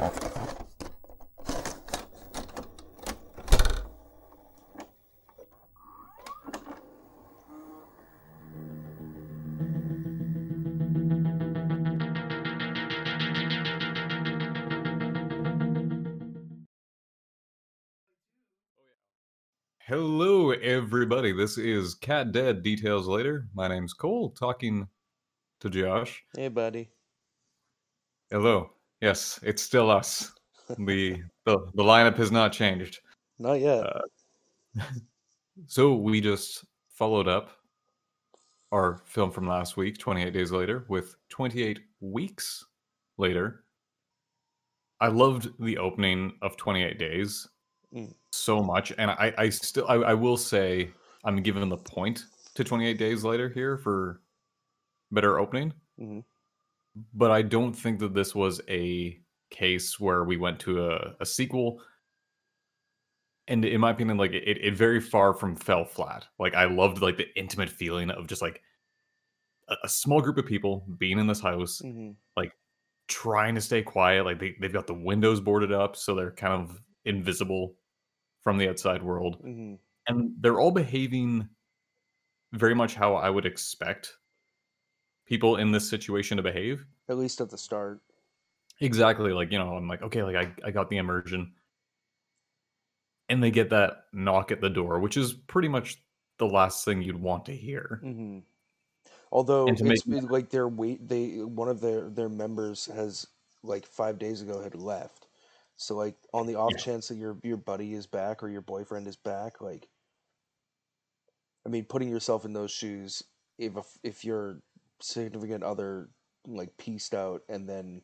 Hello, everybody. This is Cat Dead Details Later. My name's Cole, talking to Josh. Hey, buddy. Hello. Yes, it's still us. the the, the lineup has not changed. Not yet. Uh, so we just followed up our film from last week, 28 Days Later, with 28 Weeks Later. I loved the opening of 28 Days Mm. so much, and I, I still, I, I will say, I'm giving the point to 28 Days Later here for better opening, Mhm. But I don't think that this was a case where we went to a, a sequel. And in my opinion, like it, it very far from fell flat. Like I loved like the intimate feeling of just like a, a small group of people being in this house, Mhm. trying to stay quiet. Like they, they've got the windows boarded up, so they're kind of invisible from the outside world. Mhm. And they're all behaving very much how I would expect people in this situation to behave. At least at the start. Exactly. Like, you know, I'm like, okay, like I, I got the immersion. And they get that knock at the door, which is pretty much the last thing you'd want to hear. hmm Although it's make- like their wait, they one of their their members has like five days ago had left. So like on the off Yeah. chance that your your buddy is back or your boyfriend is back, like I mean, putting yourself in those shoes, if a- if your significant other like pieced out and then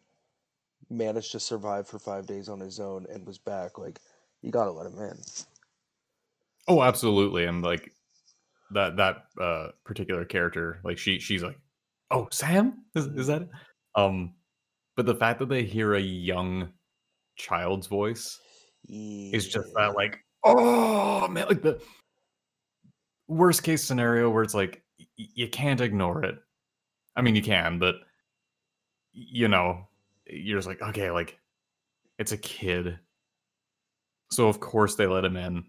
managed to survive for five days on his own and was back, like you gotta let him in. Oh, absolutely. And like that that uh particular character, like she she's like, Oh, Sam? Is is that it? Um but the fact that they hear a young child's voice is just that like oh man like the worst case scenario where it's like y- you can't ignore it i mean you can but you know you're just like okay like it's a kid so of course they let him in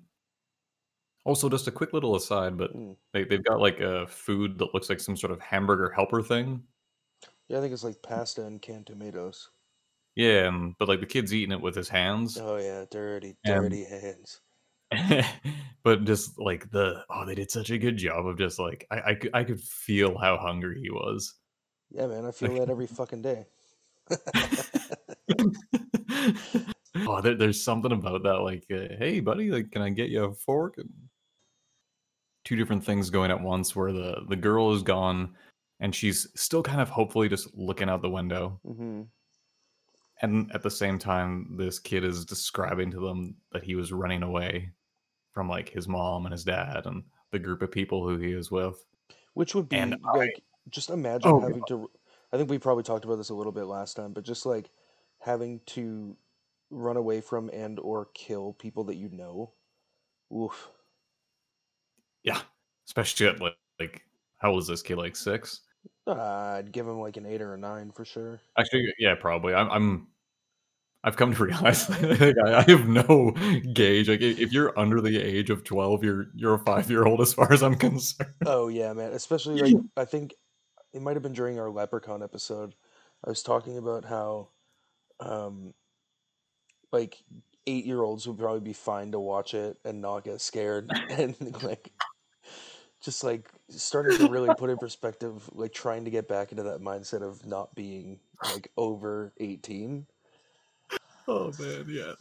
also just a quick little aside but Mm. they, they've got like a food that looks like some sort of hamburger helper thing Yeah, I think it's like pasta and canned tomatoes. yeah and, but like the kid's eating it with his hands Oh yeah, dirty, And- dirty hands. but just like the oh they did such a good job of just like I, I could I could feel how hungry he was. Yeah, man, I feel that every fucking day. oh, there, there's something about that. Like, uh, hey, buddy, like, can I get you a fork? And Two different things going at once. Where the the girl is gone, and she's still kind of hopefully just looking out the window, hmm and at the same time, this kid is describing to them that he was running away from like his mom and his dad and the group of people who he is with. Which would be And I- like, just imagine Oh, having to. I think we probably talked about this a little bit last time, but just like having to run away from and or kill people that you know. Oof. Yeah, especially at like, like how old is this kid? Like six? Uh, I'd give him like an eight or a nine for sure. Actually, yeah, probably. I'm. I'm I've come to realize like, I, have no gauge. Like, if you're under the age of twelve, you're you're a five year old as far as I'm concerned. Oh yeah, man. Especially like I think it might have been during our Leprechaun episode. I was talking about how um like eight year olds would probably be fine to watch it and not get scared and like just like starting to really put in perspective like trying to get back into that mindset of not being like over 18 Oh man, yeah.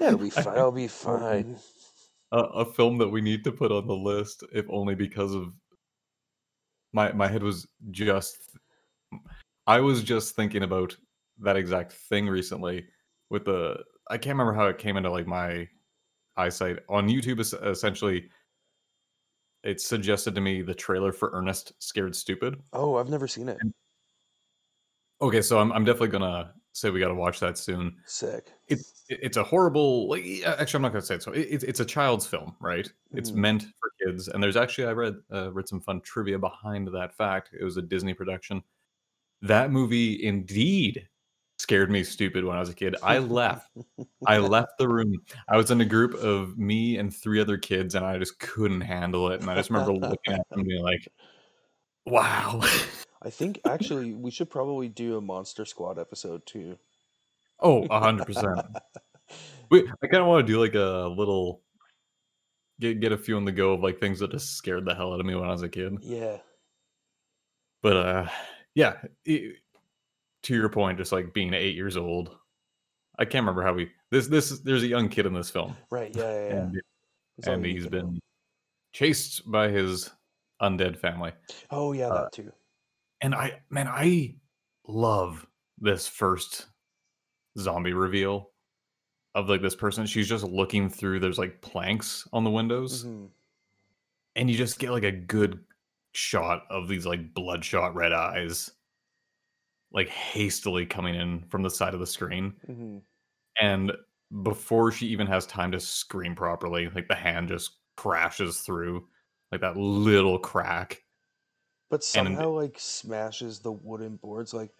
yeah it'll be fine i'll be fine a, a film that we need to put on the list, if only because of my my head was just. I was just thinking about that exact thing recently with the. I can't remember how it came into like my eyesight on YouTube. Essentially, it suggested to me the trailer for Ernest Scared Stupid. oh i've never seen it Okay, so I'm I'm definitely gonna say we got to watch that soon. sick it, it- it's a horrible like actually i'm not going to say it so it, it's it's a child's film right it's Mhm. meant for kids and there's actually i read uh, read some fun trivia behind that fact it was a disney production that movie indeed scared me stupid when I was a kid. I left. I left the room. I was in a group of me and three other kids, and I just couldn't handle it. And I just remember looking at them and being like, "Wow." I think actually we should probably do a Monster Squad episode too. Oh, hundred percent. Wait, I kind of want to do like a little get get a few on the go of like things that just scared the hell out of me when I was a kid. Yeah. But uh, yeah. It, to your point, just like being eight years old, I can't remember how we this this there's a young kid in this film, Right. Yeah. Yeah. yeah. and, That's all and you he's been chased by his undead family. Oh yeah, uh, that too. And I man, I love this first zombie reveal of like this person. She's just looking through. There's like planks on the windows, hmm and you just get like a good shot of these like bloodshot red eyes, like hastily coming in from the side of the screen. hmm And before she even has time to scream properly, like the hand just crashes through like that little crack. But And- somehow like smashes the wooden boards. Like,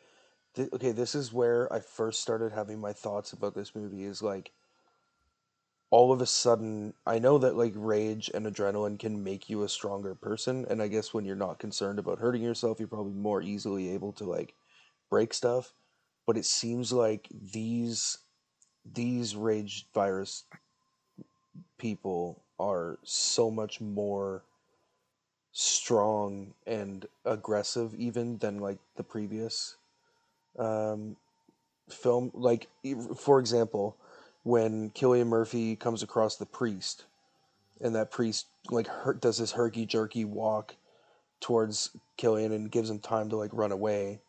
th- okay, this is where I first started having my thoughts about this movie. Is like, all of a sudden, I know that like rage and adrenaline can make you a stronger person, and I guess when you're not concerned about hurting yourself, you're probably more easily able to like break stuff. But it seems like these these rage virus people are so much more strong and aggressive even than like the previous um, film. Like for example when Cillian Murphy comes across the priest and that priest like her- does this herky jerky walk towards Cillian and gives him time to like run away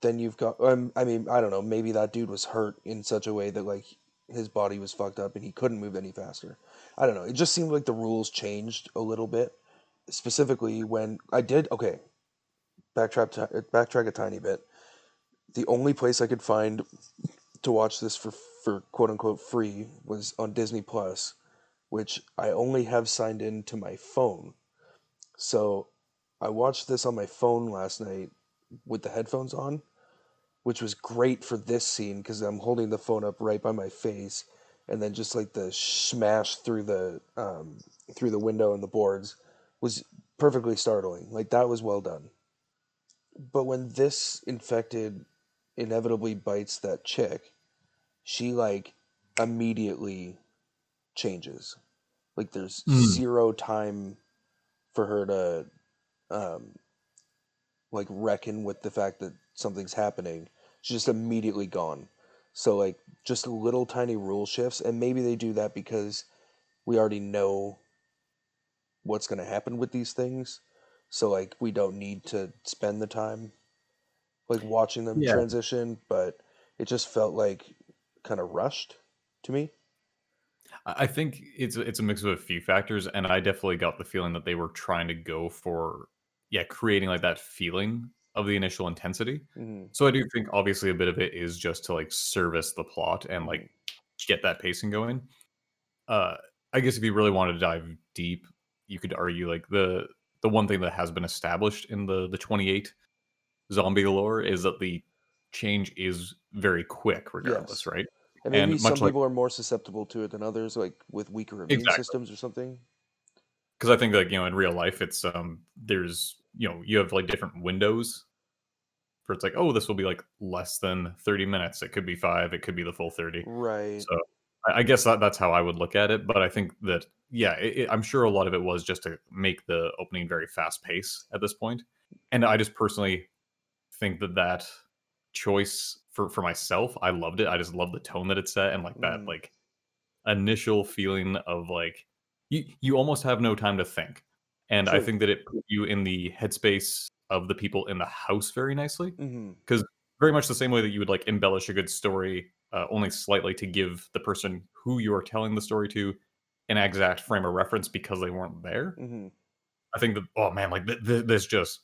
then you've got um, I mean I don't know maybe that dude was hurt in such a way that like his body was fucked up and he couldn't move any faster I don't know. It just seemed like the rules changed a little bit, specifically when I did. Okay, backtrack ti- backtrack a tiny bit. The only place I could find to watch this for for quote unquote free was on Disney Plus, which I only have signed in to my phone. So I watched this on my phone last night with the headphones on, which was great for this scene because I'm holding the phone up right by my face and then just like the smash through the um, through the window and the boards was perfectly startling. Like that was well done. But when this infected inevitably bites that chick, she like immediately changes. Like there's Mm. zero time for her to um, like reckon with the fact that something's happening. She's just immediately gone. So like just little tiny rule shifts, and maybe they do that because we already know what's going to happen with these things. So like we don't need to spend the time like watching them Yeah. transition, but it just felt like kind of rushed to me. I I think it's it's a mix of a few factors, and I definitely got the feeling that they were trying to go for yeah, creating like that feeling of the initial intensity. Mhm. So I do think obviously a bit of it is just to like service the plot and like get that pacing going. Uh I guess if you really wanted to dive deep, you could argue like the the one thing that has been established in the the 28 zombie lore is that the change is very quick regardless, Yes. right? And maybe And some much like- people are more susceptible to it than others, like with weaker immune Exactly. systems or something. because I think like you know in real life it's um there's you know you have like different windows for it's like oh this will be like less than 30 minutes. It could be five. It could be the full 30 Right. so I, guess that, that's how I would look at it but I think that yeah it, it- I'm sure a lot of it was just to make the opening very fast pace at this point and I just personally think that that choice for for myself I loved it. I just love the tone that it set and like that Mm. like initial feeling of like you you almost have no time to think and i think that it put you in the headspace of the people in the house very nicely hmm very much the same way that you would like embellish a good story uh, only slightly to give the person who you are telling the story to an exact frame of reference because they weren't there. Hmm i think that oh man like th- th- this just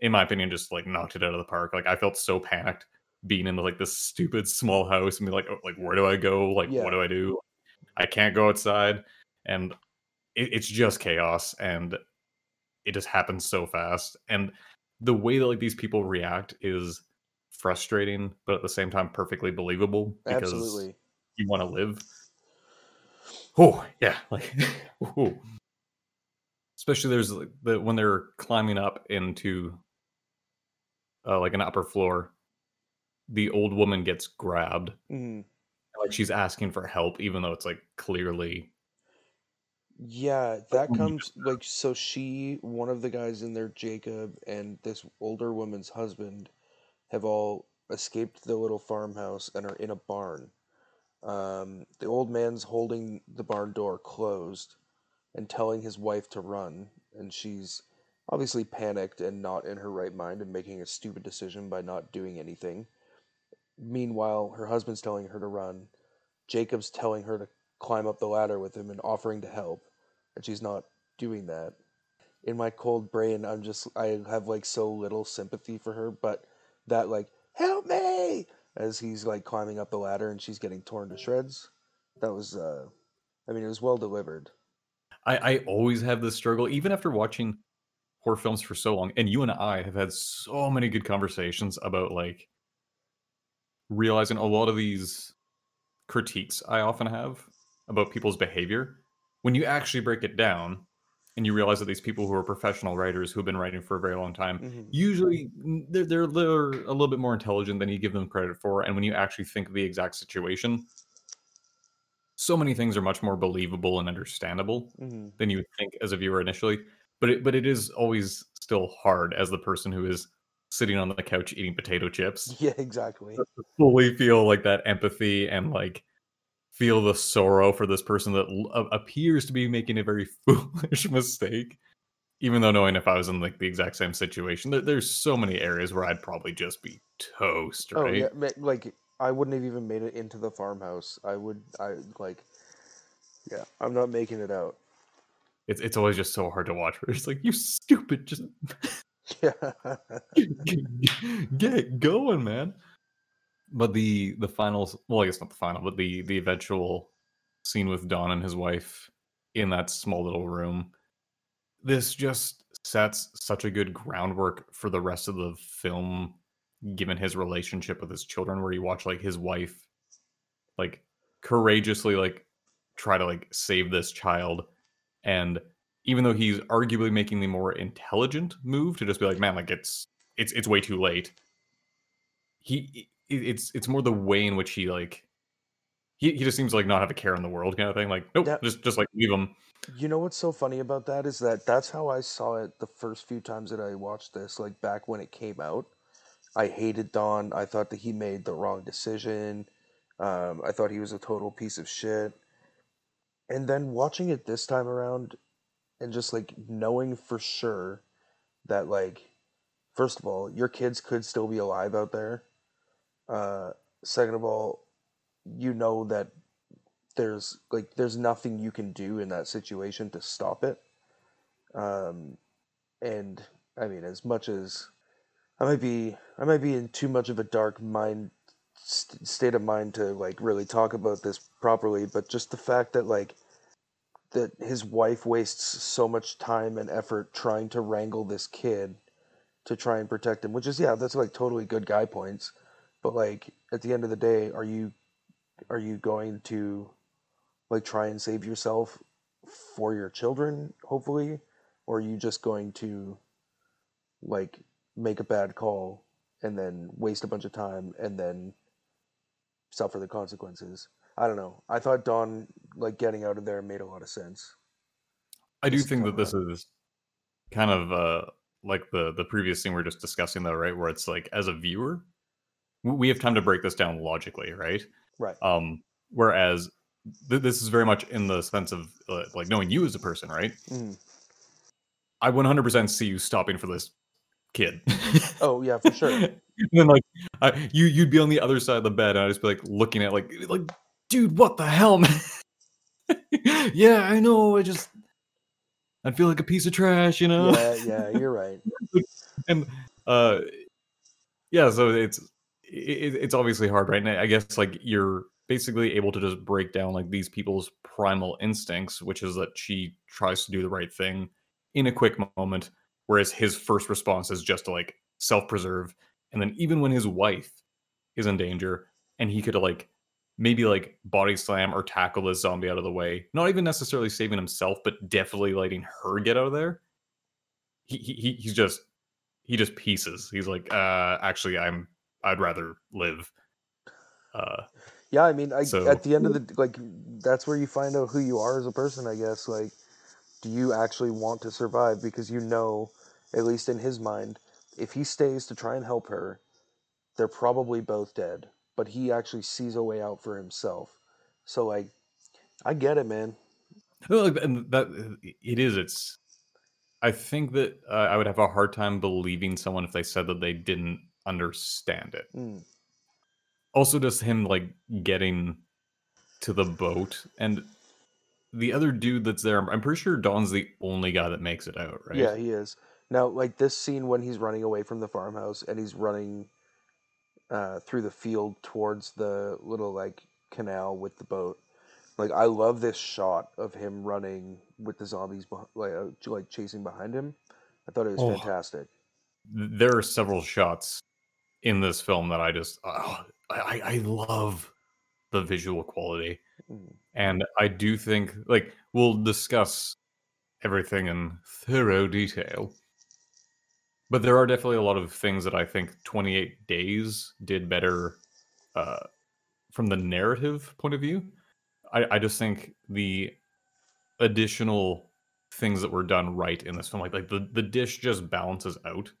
in my opinion just like knocked it out of the park. Like i felt so panicked being in like this stupid small house and be like oh, like where do i go? Like Yeah. what do i do? I can't go outside. And it, it's just chaos. And it just happens so fast and the way that like these people react is frustrating, but at the same time perfectly believable because Absolutely. you want to live. Oh yeah, like ooh. especially there's like, the when they're climbing up into uh, like an upper floor, the old woman gets grabbed, hmm like she's asking for help, even though it's like clearly Yeah, that comes like so she, one of the guys in there, Jacob, and this older woman's husband have all escaped the little farmhouse and are in a barn. Um, the old man's holding the barn door closed and telling his wife to run, and she's obviously panicked and not in her right mind and making a stupid decision by not doing anything. Meanwhile, her husband's telling her to run. Jacob's telling her to climb up the ladder with him and offering to help, and she's not doing that. In my cold brain, I'm just I have like so little sympathy for her, but that like help me as he's like climbing up the ladder and she's getting torn to shreds. That was uh I mean it was well delivered. I, I always have this struggle, even after watching horror films for so long. And you and I have had so many good conversations about like realizing a lot of these critiques I often have about people's behavior. When you actually break it down and you realize that these people who are professional writers who have been writing for a very long time, Mhm. usually they're, they're, a little bit more intelligent than you give them credit for. And when you actually think of the exact situation, so many things are much more believable and understandable Mhm. than you would think as a viewer initially. But it, but it is always still hard as the person who is sitting on the couch eating potato chips Yeah, exactly. fully feel like that empathy and like feel the sorrow for this person that l- appears to be making a very foolish mistake. Even though knowing if I was in like the exact same situation, there, there's so many areas where I'd probably just be toast, Oh right? yeah, like I wouldn't have even made it into the farmhouse. I would I like yeah, I'm not making it out. It's it's always just so hard to watch. Where it's like you stupid, just Yeah. get going, man. But the the final, well, I guess not the final, but the the eventual scene with Don and his wife in that small little room. This just sets such a good groundwork for the rest of the film, given his relationship with his children, where you watch like his wife, like courageously like try to like save this child, and even though he's arguably making the more intelligent move to just be like, man, like it's it's it's way too late. He it's it's more the way in which he like he, he just seems like not have a care in the world kind of thing. Like, nope, Yeah. just just like leave him. You know what's so funny about that is that that's how I saw it the first few times that I watched this, like back when it came out. I hated Don. I thought that he made the wrong decision. Um, I thought he was a total piece of shit. And then watching it this time around and just like knowing for sure that like first of all, your kids could still be alive out there. Uh, second of all, you know that there's like there's nothing you can do in that situation to stop it. Um, and I mean, as much as I might be, I might be in too much of a dark mind st- state of mind to like really talk about this properly, but just the fact that like that his wife wastes so much time and effort trying to wrangle this kid to try and protect him, which is yeah, that's like totally good guy points. But like at the end of the day, are you are you going to like try and save yourself for your children, hopefully, or are you just going to like make a bad call and then waste a bunch of time and then suffer the consequences? I don't know. I thought Don like getting out of there made a lot of sense. I do think that this is kind of uh like the the previous thing we are just discussing though, right? Where it's like as a viewer, we have time to break this down logically, right? Right. Um, whereas th- this is very much in the sense of uh, like knowing you as a person, right? Mm. I 100% see you stopping for this kid. Oh yeah, for sure. and then like I, you you'd be on the other side of the bed and I'd just be like looking at like like dude what the hell man yeah I know I just I'd feel like a piece of trash you know Yeah, yeah, you're right. and uh yeah so it's it, it's obviously hard right? Now I guess like you're basically able to just break down like these people's primal instincts which is that she tries to do the right thing in a quick moment whereas his first response is just to like self-preserve. And then even when his wife is in danger and he could like maybe like body slam or tackle this zombie out of the way not even necessarily saving himself but definitely letting her get out of there he, he he's just he just pieces. He's like uh actually i'm i'd rather live uh Yeah, I mean, I, So- at the end of the like, that's where you find out who you are as a person. I guess like, do you actually want to survive? Because you know, at least in his mind, if he stays to try and help her, they're probably both dead. But he actually sees a way out for himself. So like, I get it, man. And that it is. It's. I think that uh, I would have a hard time believing someone if they said that they didn't understand it. Mm. Also, just him like getting to the boat and the other dude that's there. I'm pretty sure Don's the only guy that makes it out, right? Yeah, he is. Now, like this scene when he's running away from the farmhouse and he's running uh, through the field towards the little like canal with the boat. Like I love this shot of him running with the zombies like uh, like chasing behind him. I thought it was Oh. fantastic. there are several shots in this film that I just oh, I, I love the visual quality, Mm. and I do think like we'll discuss everything in thorough detail, but there are definitely a lot of things that I think 28 Days did better uh, from the narrative point of view. I, I just think the additional things that were done right in this film, like like the, the dish just balances out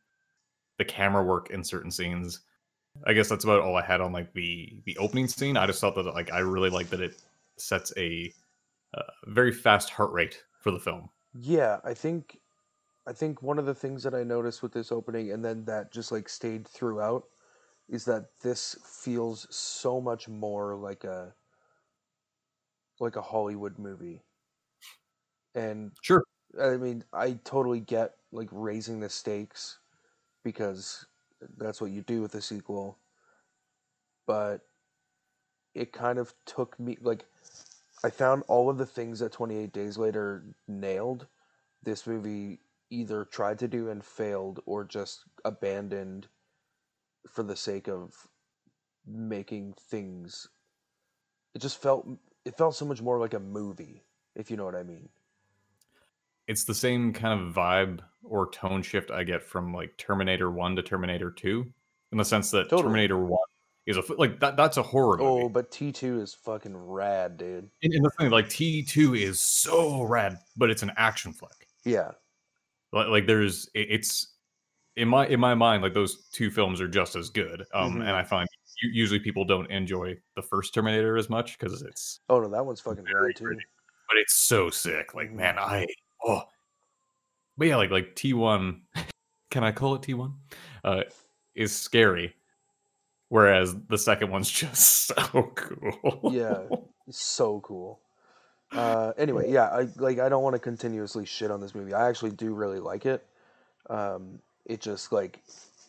the camera work in certain scenes. I guess that's about all I had on like the the opening scene. I just thought that like I really like that it sets a uh, very fast heart rate for the film. Yeah, I think I think one of the things that I noticed with this opening and then that just like stayed throughout is that this feels so much more like a like a Hollywood movie. And Sure. I mean, I totally get like raising the stakes because that's what you do with a sequel. But it kind of took me like I found all of the things that 28 Days Later nailed. This movie either tried to do and failed or just abandoned for the sake of making things it just felt it felt so much more like a movie if you know what I mean. It's the same kind of vibe or tone shift I get from like Terminator 1 to Terminator 2 in the sense that Totally. Terminator 1 is a like that that's a horror movie. Oh, but T2 is fucking rad, dude. And, and the thing like T2 is so rad, but it's an action flick. Yeah. like, like there's it- it's in my in my mind like those two films are just as good um Mhm. and i find usually people don't enjoy the first terminator as much because it's Oh no, that one's fucking Very rad too. pretty. but it's so sick like Mhm. man i oh but yeah like like t1 can i call it t1 uh is scary whereas the second one's just so cool Yeah. So cool. Uh, anyway, yeah, I like. I don't want to continuously shit on this movie. I actually do really like it. Um, it just like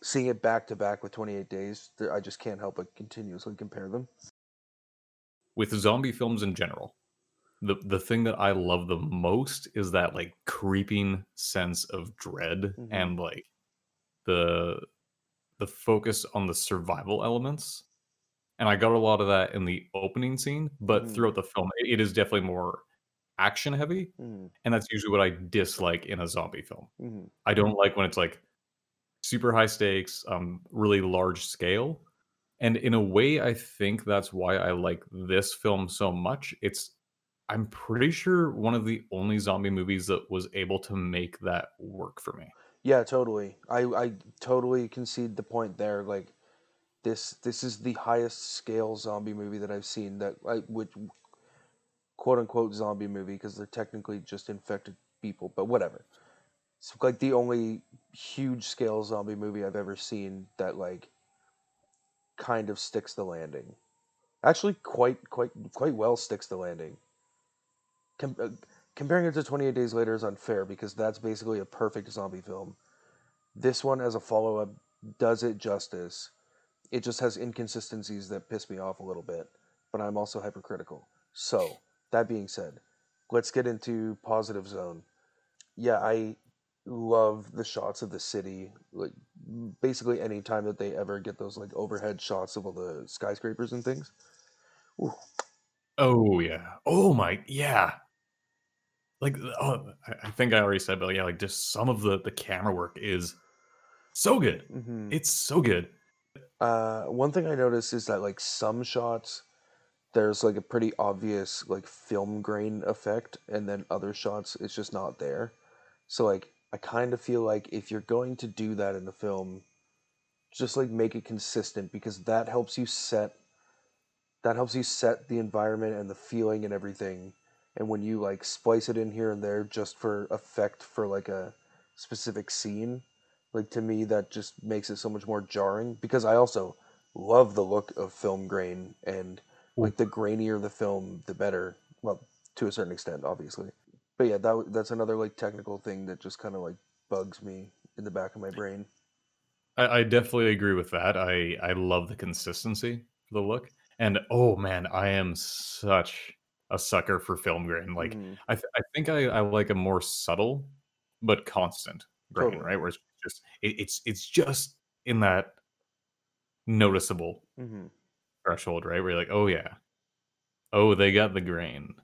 seeing it back to back with Twenty Eight Days. I just can't help but continuously compare them. with zombie films in general the the thing that i love the most is that like creeping sense of dread Mhm. and like the the focus on the survival elements and i got a lot of that in the opening scene but Mhm. throughout the film it- is definitely more action heavy Mm, and that's usually what i dislike in a zombie film mhm. I don't like when it's like super high stakes, um, really large scale. And in a way, I think that's why I like this film so much. It's, I'm pretty sure one of the only zombie movies that was able to make that work for me. Yeah, totally. I I totally concede the point there. Like this this is the highest scale zombie movie that I've seen that I would quote unquote zombie movie because they're technically just infected people, but whatever. It's like the only huge scale zombie movie I've ever seen that like kind of sticks the landing. Actually, quite quite quite well sticks the landing. Com- uh, comparing it to 28 Days Later is unfair because that's basically a perfect zombie film. This one, as a follow up, does it justice. It just has inconsistencies that piss me off a little bit, but I'm also hypercritical. So, that being said, let's get into positive zone. Yeah, I love the shots of the city. Like basically any time that they ever get those like overhead shots of all the skyscrapers and things. Ooh, Oh yeah. Oh my yeah. Like oh, I think I already said, but yeah, like just some of the the camera work is so good. mhm. It's so good. Uh, one thing I noticed is that like some shots, there's like a pretty obvious like film grain effect, and then other shots it's just not there. So like I kind of feel like if you're going to do that in the film, just like make it consistent because that helps you set that helps you set the environment and the feeling and everything. And when you like splice it in here and there just for effect for like a specific scene, like to me that just makes it so much more jarring because I also love the look of film grain and mm. like the grainier the film the better. Well, to a certain extent, obviously. But yeah, that that's another like technical thing that just kind of like bugs me in the back of my brain. I, I definitely agree with that. I I love the consistency for the look, and oh man, I am such a sucker for film grain. Like Mhm. I th- I think I, I like a more subtle but constant grain, Totally. right? Where it's just it, it's it's just in that noticeable Mhm. threshold, right? Where you're like, oh yeah, oh they got the grain.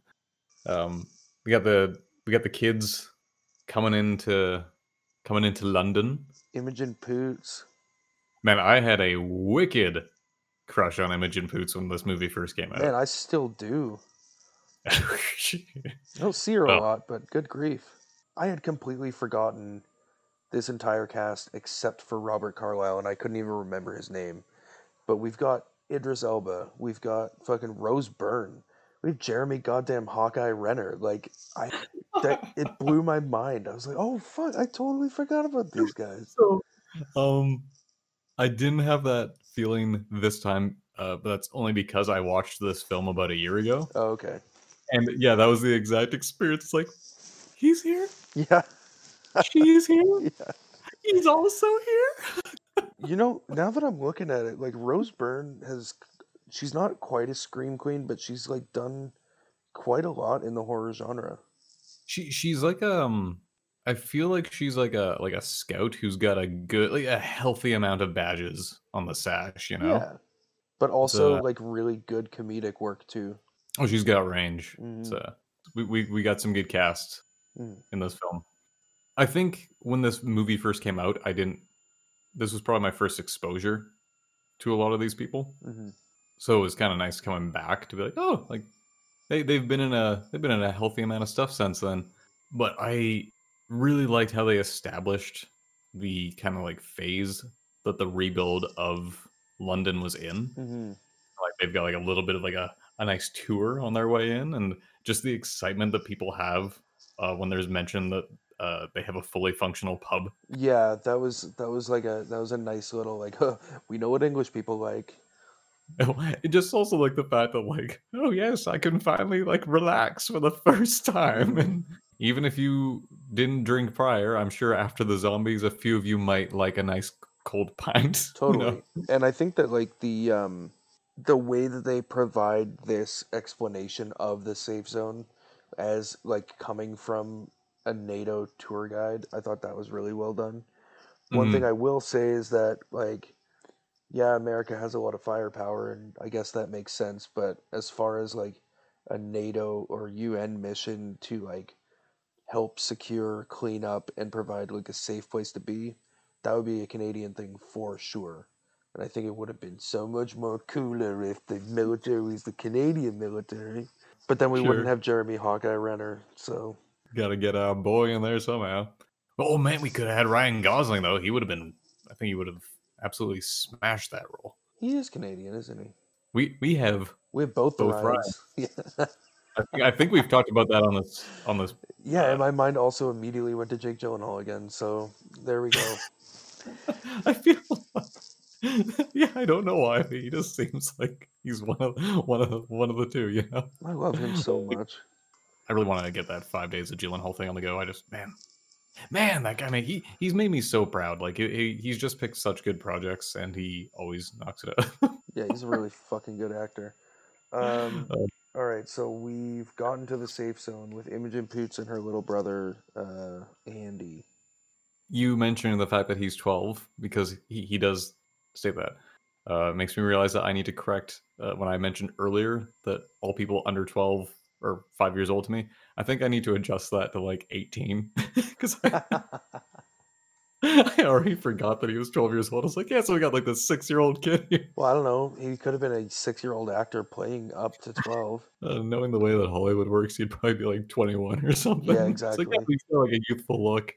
Um, we got the we got the kids coming into coming into London. Imogen Poots. Man, I had a wicked crush on Imogen Poots when this movie first came out. Man. I still do. I don't see her a Well- lot, but good grief. I had completely forgotten this entire cast except for Robert Carlyle, and I couldn't even remember his name. But we've got Idris Elba, we've got fucking Rose Byrne, we have Jeremy goddamn Hawkeye Renner. Like I, that it blew my mind. I was like, oh fuck, I totally forgot about these guys. so, um, I didn't have that feeling this time, uh, but that's only because I watched this film about a year ago, Oh, okay, and yeah, that was the exact experience. It's like, he's here, yeah, she's here, yeah. he's also here. You know, now that I'm looking at it, like Rose Byrne has, she's not quite a scream queen, but she's like done quite a lot in the horror genre. She she's like um I feel like she's like a like a scout who's got a good like a healthy amount of badges on the sash, you know. Yeah, but also like really good comedic work too. Oh, she's got range. Mhm. So we, we we got some good cast Mhm. in this film. I think when this movie first came out, I didn't. This was probably my first exposure to a lot of these people, hmm so it was kind of nice coming back to be like, oh, like they they've been in a they've been in a healthy amount of stuff since then. But I really liked how they established the kind of like phase that the rebuild of London was in. hmm like they've got like a little bit of like a, a nice tour on their way in and just the excitement that people have uh, when there's mention that uh, they have a fully functional pub Yeah, that was that was like a that was a nice little like we know what English people like. it just also like the fact that like oh yes i can finally like relax for the first time and even if you didn't drink prior i'm sure after the zombies a few of you might like a nice cold pint you know? Totally. And I think that like the um the way that they provide this explanation of the safe zone as like coming from a NATO tour guide, I thought that was really well done. One mm-hmm. thing I will say is that like yeah, America has a lot of firepower and I guess that makes sense, but as far as like a NATO or UN mission to like help secure, clean up and provide like a safe place to be, that would be a Canadian thing for sure. And I think it would have been so much more cooler if the military was the Canadian military. But then we wouldn't have Jeremy Hawkeye Renner, so gotta get our boy in there somehow oh man we could have had ryan gosling though he would have been i think he would have absolutely smashed that role he is Canadian, isn't he? we we have We have both Both Ryans. Yeah. I think, I think we've talked about that on this on this. yeah, Uh, and my mind also immediately went to Jake Gyllenhaal again, so there we go. I feel. yeah, I don't know why. He just seems like he's one of one of the, one of the two. You know, I love him so much. I really want to get that five days of Gyllenhaal thing on the go. I just man, man, that guy, man, he he's made me so proud. Like he, he- he's just picked such good projects, and he always knocks it out. Yeah, he's a really fucking good actor. Um, Oh. all right, so we've gotten to the safe zone with Imogen Poots and her little brother uh, Andy. you mentioning the fact that he's 12 because he, he does state that uh, makes me realize that I need to correct uh, when I mentioned earlier that all people under 12 or five years old to me. I think I need to adjust that to like 18 because I, I already forgot that he was 12 years old. I was like, yeah, so we got like this six year old kid here. well, I don't know. He could have been a six-year-old actor playing up to twelve. Uh, knowing the way that Hollywood works, he'd probably be like 21 or something. Yeah, It's like, exactly. yeah, like a youthful look.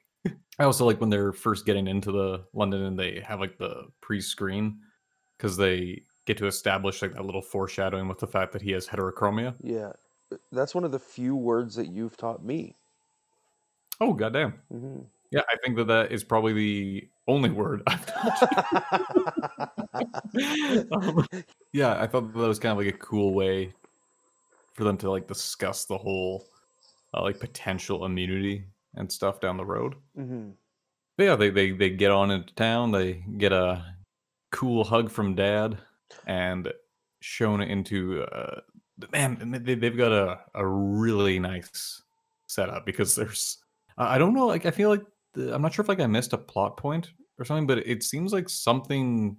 I also like when they're first getting into the London and they have like the pre-screen because they get to establish like that little foreshadowing with the fact that he has heterochromia. Yeah, that's one of the few words that you've taught me. Oh goddamn! hmm Yeah, I think that that is probably the only word I've taught um, yeah, I thought that was kind of like a cool way for them to like discuss the whole uh, like potential immunity and stuff down the road. hmm But yeah, they, they they get on into town. They get a cool hug from dad, and shown into uh, man. They, they've got a a really nice setup because there's I I don't know. Like I feel like the, I'm not sure if like I missed a plot point or something, but it seems like something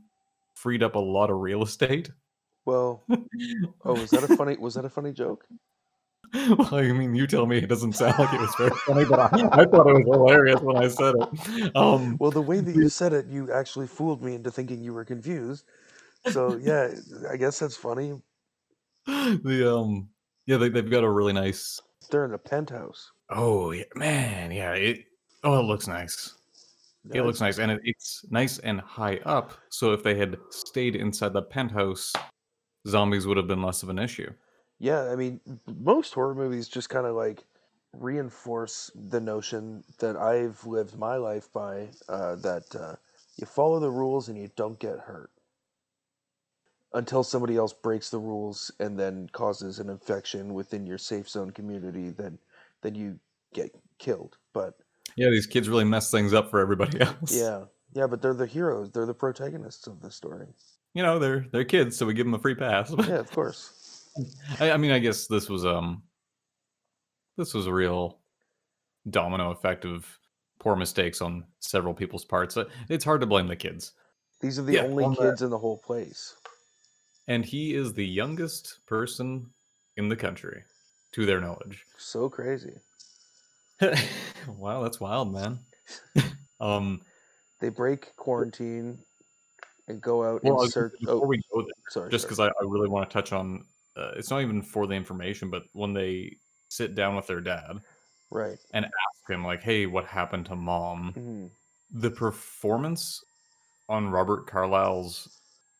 freed up a lot of real estate. Well, oh, was that a funny? Was that a funny joke? well, I mean, you tell me. It doesn't sound like it was very funny, but I, I thought it was hilarious when I said it. Um, Well, the way that you said it, you actually fooled me into thinking you were confused. So yeah, I guess that's funny. the um, yeah, they, they've got a really nice. They're in a penthouse. Oh yeah, man, yeah. It oh, it looks nice. It looks nice, and it, it's nice and high up. So if they had stayed inside the penthouse, zombies would have been less of an issue. Yeah, I mean, most horror movies just kind of like reinforce the notion that I've lived my life by uh, that uh, you follow the rules and you don't get hurt until somebody else breaks the rules and then causes an infection within your safe zone community. Then, then you get killed. But Yeah, these kids really mess things up for everybody else. yeah, yeah, but they're the heroes. They're the protagonists of the story. you know they're they're kids, so we give them a free pass. Yeah, of course. I, I mean, I guess this was um, this was a real domino effect of poor mistakes on several people's parts. Uh, It's hard to blame the kids. These are the Yeah, only on that- kids in the whole place. And he is the youngest person in the country, to their knowledge. So crazy. wow, that's wild, man. um, They break quarantine and go out well, I in search. before Oh, we go there, sorry. just because I, I really want to touch on, uh, it's not even for the information, but when they sit down with their dad Right. and ask him, like, "Hey, what happened to mom?" Mhm. the performance on Robert Carlyle's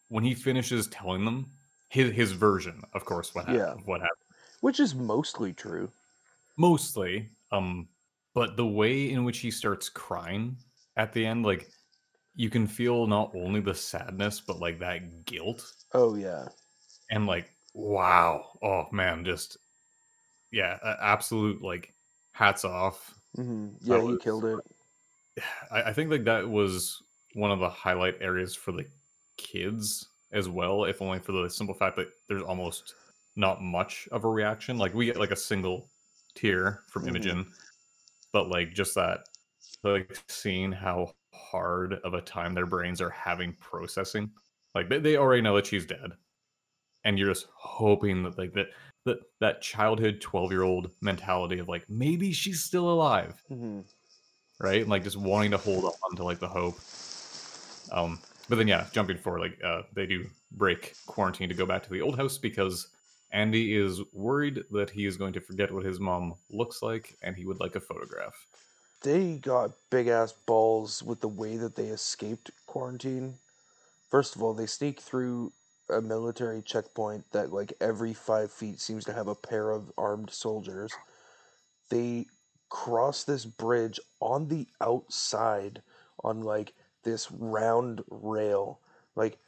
when he finishes telling them his his version, of course, what happened, Yeah. what happened, Which is mostly true. mostly, um, but the way in which he starts crying at the end, like you can feel not only the sadness but like that guilt Oh yeah. and like wow, oh man, just yeah, absolute like hats off hmm Yeah, he was- killed it. I, I think like that was one of the highlight areas for the kids as well, if only for the simple fact that there's almost not much of a reaction. Like we get like a single tear from Mhm. Imogen, but like just that like seeing how hard of a time their brains are having processing. Like they, they already know that she's dead. And you're just hoping that like that that that childhood 12 year old mentality of like maybe she's still alive hmm right? And, like just wanting to hold on to like the hope. Um, but then yeah, jumping forward, like uh, they do break quarantine to go back to the old house because Andy is worried that he is going to forget what his mom looks like, and he would like a photograph. They got big ass balls with the way that they escaped quarantine. First of all, they sneak through a military checkpoint that, like, every five feet seems to have a pair of armed soldiers. They cross this bridge on the outside on, like, this round rail. Like,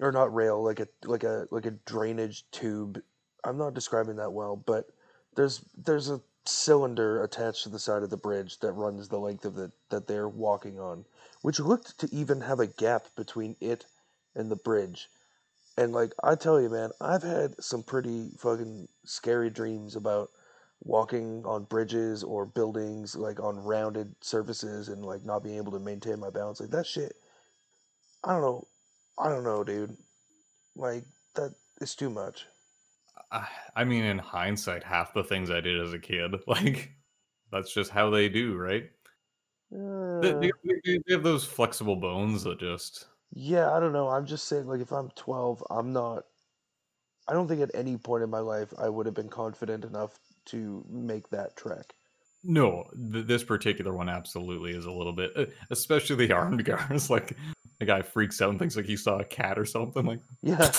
or not rail, like a like a like a drainage tube. I'm not describing that well, but there's there's a cylinder attached to the side of the bridge that runs the length of it that they're walking on, which looked to even have a gap between it and the bridge. And like I tell you, man, I've had some pretty fucking scary dreams about walking on bridges or buildings like on rounded surfaces and like not being able to maintain my balance. Like that shit i don't know i don't know dude. Like that is too much. I, I mean, in hindsight, half the things I did as a kid, like that's just how they do, right? They, uh, they, they- they have those flexible bones that just yeah i don't know i'm just saying like if i'm 12 i'm not i don't think at any point in my life i would have been confident enough to make that trek no. Th- this particular one absolutely is a little bit, uh, especially the armed guards. Like the guy freaks out and thinks like he saw a cat or something. Like yeah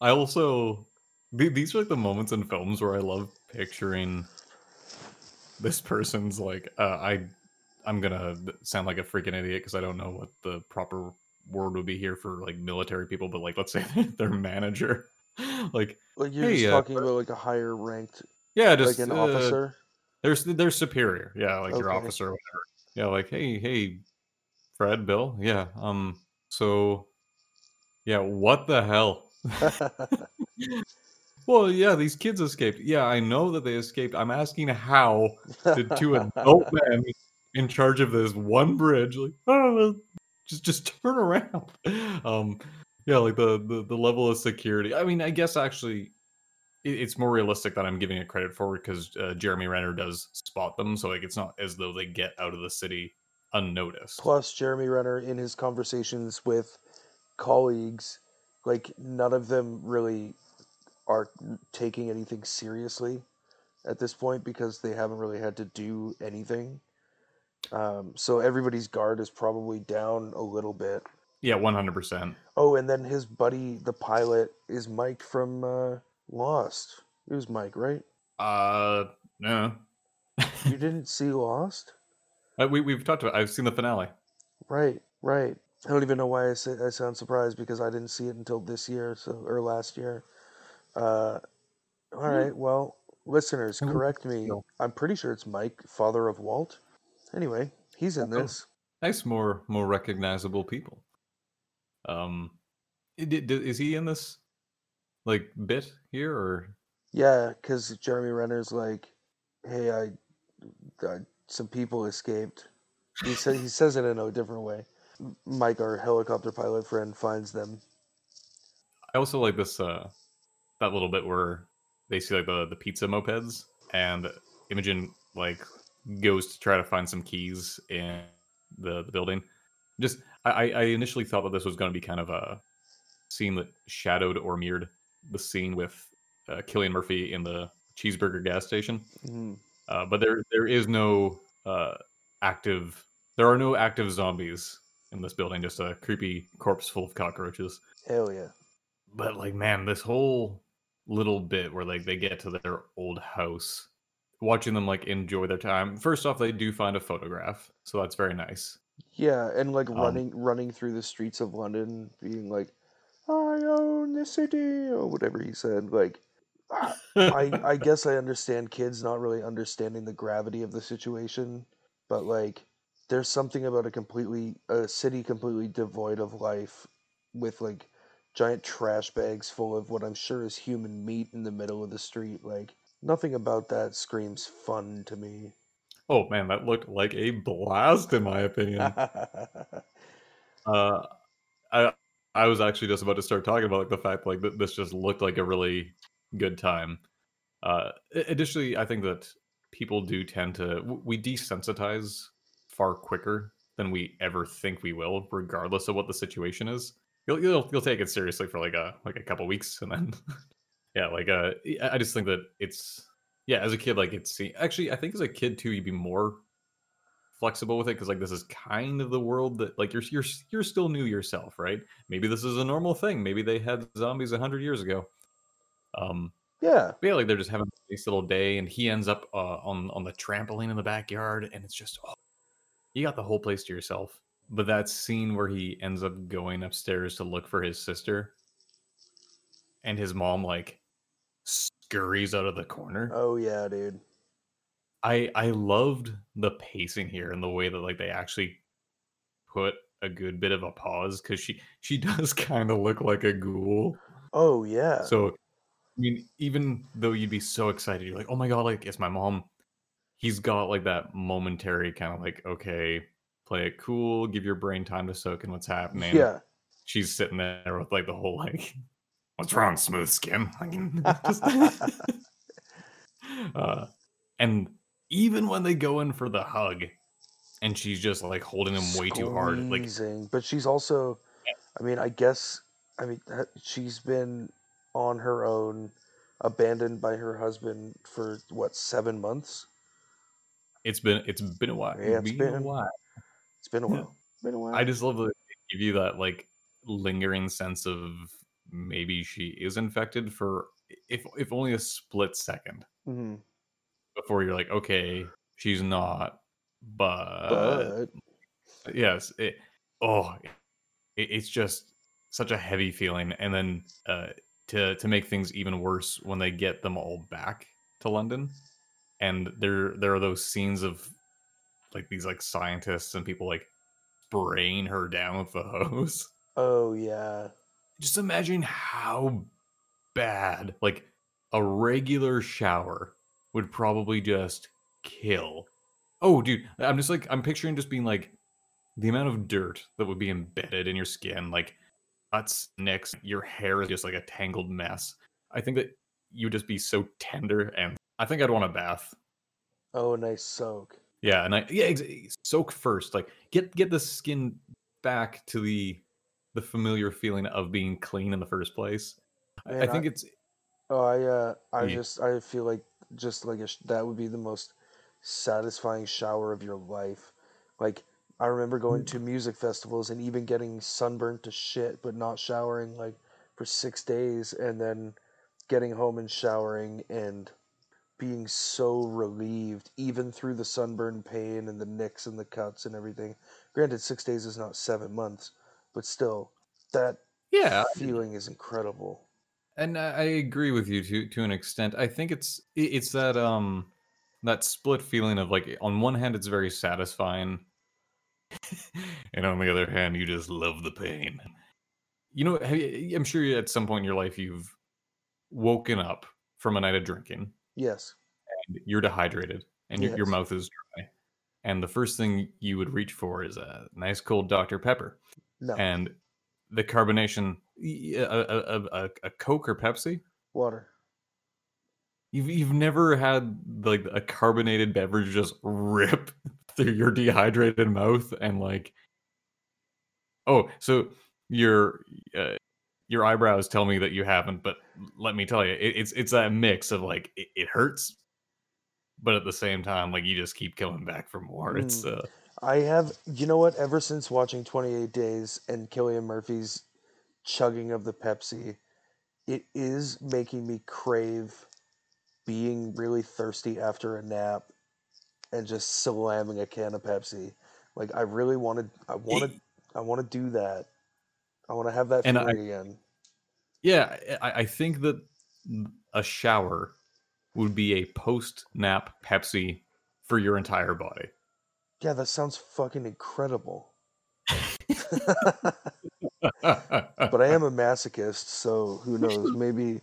I also th- these are like the moments in films where I love picturing this person's like uh, I I'm gonna sound like a freaking idiot because I don't know what the proper word would be here for like military people, but like let's say their manager, like like you're Hey, just uh, talking about like a higher ranked yeah, just like an uh, officer There's their superior, yeah, like your officer or whatever. Yeah, like hey hey, Fred, Bill, yeah, um, so yeah, what the hell? Well, yeah, these kids escaped. Yeah, I know that they escaped. I'm asking how did two adult men in charge of this one bridge like oh just just turn around. Um yeah, like the, the the level of security. I mean, I guess actually it, it's more realistic that I'm giving it credit for because uh, Jeremy Renner does spot them, so like it's not as though they get out of the city unnoticed. Plus, Jeremy Renner, in his conversations with colleagues, like none of them really are taking anything seriously at this point because they haven't really had to do anything. Um, so everybody's guard is probably down a little bit. Yeah, 100%. Oh, and then his buddy, the pilot, is Mike from uh, Lost. It was Mike, right? Uh no. You didn't see Lost? Uh, we we've talked about I've seen the finale. Right, right. I don't even know why I, say, I sound surprised because I didn't see it until this year, so or last year. Uh, all right, well, listeners, correct me. I'm pretty sure it's Mike, father of Walt. Anyway, he's in this. nice more more recognizable people um i- di- di- is he in this like bit here or Yeah, because Jeremy Renner's like, "Hey, I, I some people escaped." He said he says it in a different way. Mike, our helicopter pilot friend, finds them. i also like this uh that little bit where they see like the the pizza mopeds and imogen like goes to try to find some keys in the, the building just I, I I initially thought that this was going to be kind of a scene that shadowed or mirrored the scene with uh, Cillian Murphy in the cheeseburger gas station Mhm. Uh, but there there is no uh, active. There are no active zombies in this building. Just a creepy corpse full of cockroaches. Hell yeah. But like, man, this whole little bit where like they get to their old house, watching them like enjoy their time. First off, they do find a photograph, so that's very nice. Yeah, and like Um, running running through the streets of London, being like, "I own the city," or whatever he said. Like, I, I guess I understand kids not really understanding the gravity of the situation, but like, there's something about a completely a city completely devoid of life, with like giant trash bags full of what I'm sure is human meat in the middle of the street. Like, nothing about that screams fun to me. Oh man, that looked like a blast in my opinion. uh, I I was actually just about to start talking about like the fact like that this just looked like a really good time. Uh, additionally, I think that people do tend to we desensitize far quicker than we ever think we will, regardless of what the situation is. You'll you'll, you'll take it seriously for like a like a couple weeks, and then yeah, like uh, I just think that it's yeah, as a kid, like it's actually I think as a kid too, you'd be more flexible with it because like this is kind of the world that like you're you're you're still new yourself, right? Maybe this is a normal thing. Maybe they had zombies a hundred years ago. Um, yeah, yeah, like they're just having a nice little day, and he ends up uh, on on the trampoline in the backyard, and it's just oh, you got the whole place to yourself. But that scene where he ends up going upstairs to look for his sister, and his mom like scurries out of the corner. oh yeah, dude. I I loved the pacing here and the way that like they actually put a good bit of a pause because she she does kind of look like a ghoul. Oh yeah. So I mean, even though you'd be so excited, you're like, oh my god, like it's my mom. He's got like that momentary kind of like, okay, play it cool, give your brain time to soak in what's happening. Yeah. She's sitting there with like the whole like, what's wrong, smooth skin? Like, just- uh, and even when they go in for the hug, and she's just like holding him way too hard, like but she's also, I mean, I guess, I mean, she's been on her own, abandoned by her husband for what seven months. it's been it's been a while. Yeah, it's been a while. It's been a Yeah. while. Been a while. I just love that they give you that like lingering sense of maybe she is infected for if if only a split second hmm before you're like, okay, she's not. But, but yes, it oh it, it's just such a heavy feeling. And then uh to to make things even worse when they get them all back to London and there there are those scenes of like these like scientists and people like spraying her down with the hose. oh yeah, just imagine how bad like a regular shower would probably just kill. Oh dude i'm just like i'm picturing just being like the amount of dirt that would be embedded in your skin like cuts nicks your hair is just like a tangled mess. I think that you would just be so tender and i think i'd want a bath. Oh nice soak. yeah and i yeah ex- soak first like get get the skin back to the the familiar feeling of being clean in the first place I- Man, I think I- it's Oh, I uh, I Yeah. just I feel like just like a that would be the most satisfying shower of your life. Like I remember going to music festivals and even getting sunburned to shit, but not showering like for six days, and then getting home and showering and being so relieved, even through the sunburn pain and the nicks and the cuts and everything. Granted, six days is not seven months, but still, that yeah feeling is incredible. and I agree with you to to an extent. I think it's it's that um that split feeling of like on one hand it's very satisfying, and on the other hand you just love the pain. You know, you- I'm sure at some point in your life you've woken up from a night of drinking, Yes. and you're dehydrated, and your, your mouth is dry, and the first thing you would reach for is a nice cold Dr Pepper, No. and the carbonation, a a a Coke or Pepsi. Water. You've you've never had like a carbonated beverage just rip through your dehydrated mouth and like oh so your uh, your eyebrows tell me that you haven't but let me tell you it, it's it's that mix of like it, it hurts but at the same time like you just keep coming back for more it's uh I have, you know what? Ever since watching 28 Days and Cillian Murphy's chugging of the Pepsi, it is making me crave being really thirsty after a nap and just slamming a can of Pepsi. Like I really wanted, I wanted, I want to do that. I want to have that And feeling I- again. yeah I, I think that a shower would be a post nap pepsi for your entire body Yeah, that sounds fucking incredible. but I am a masochist, so who knows? Maybe.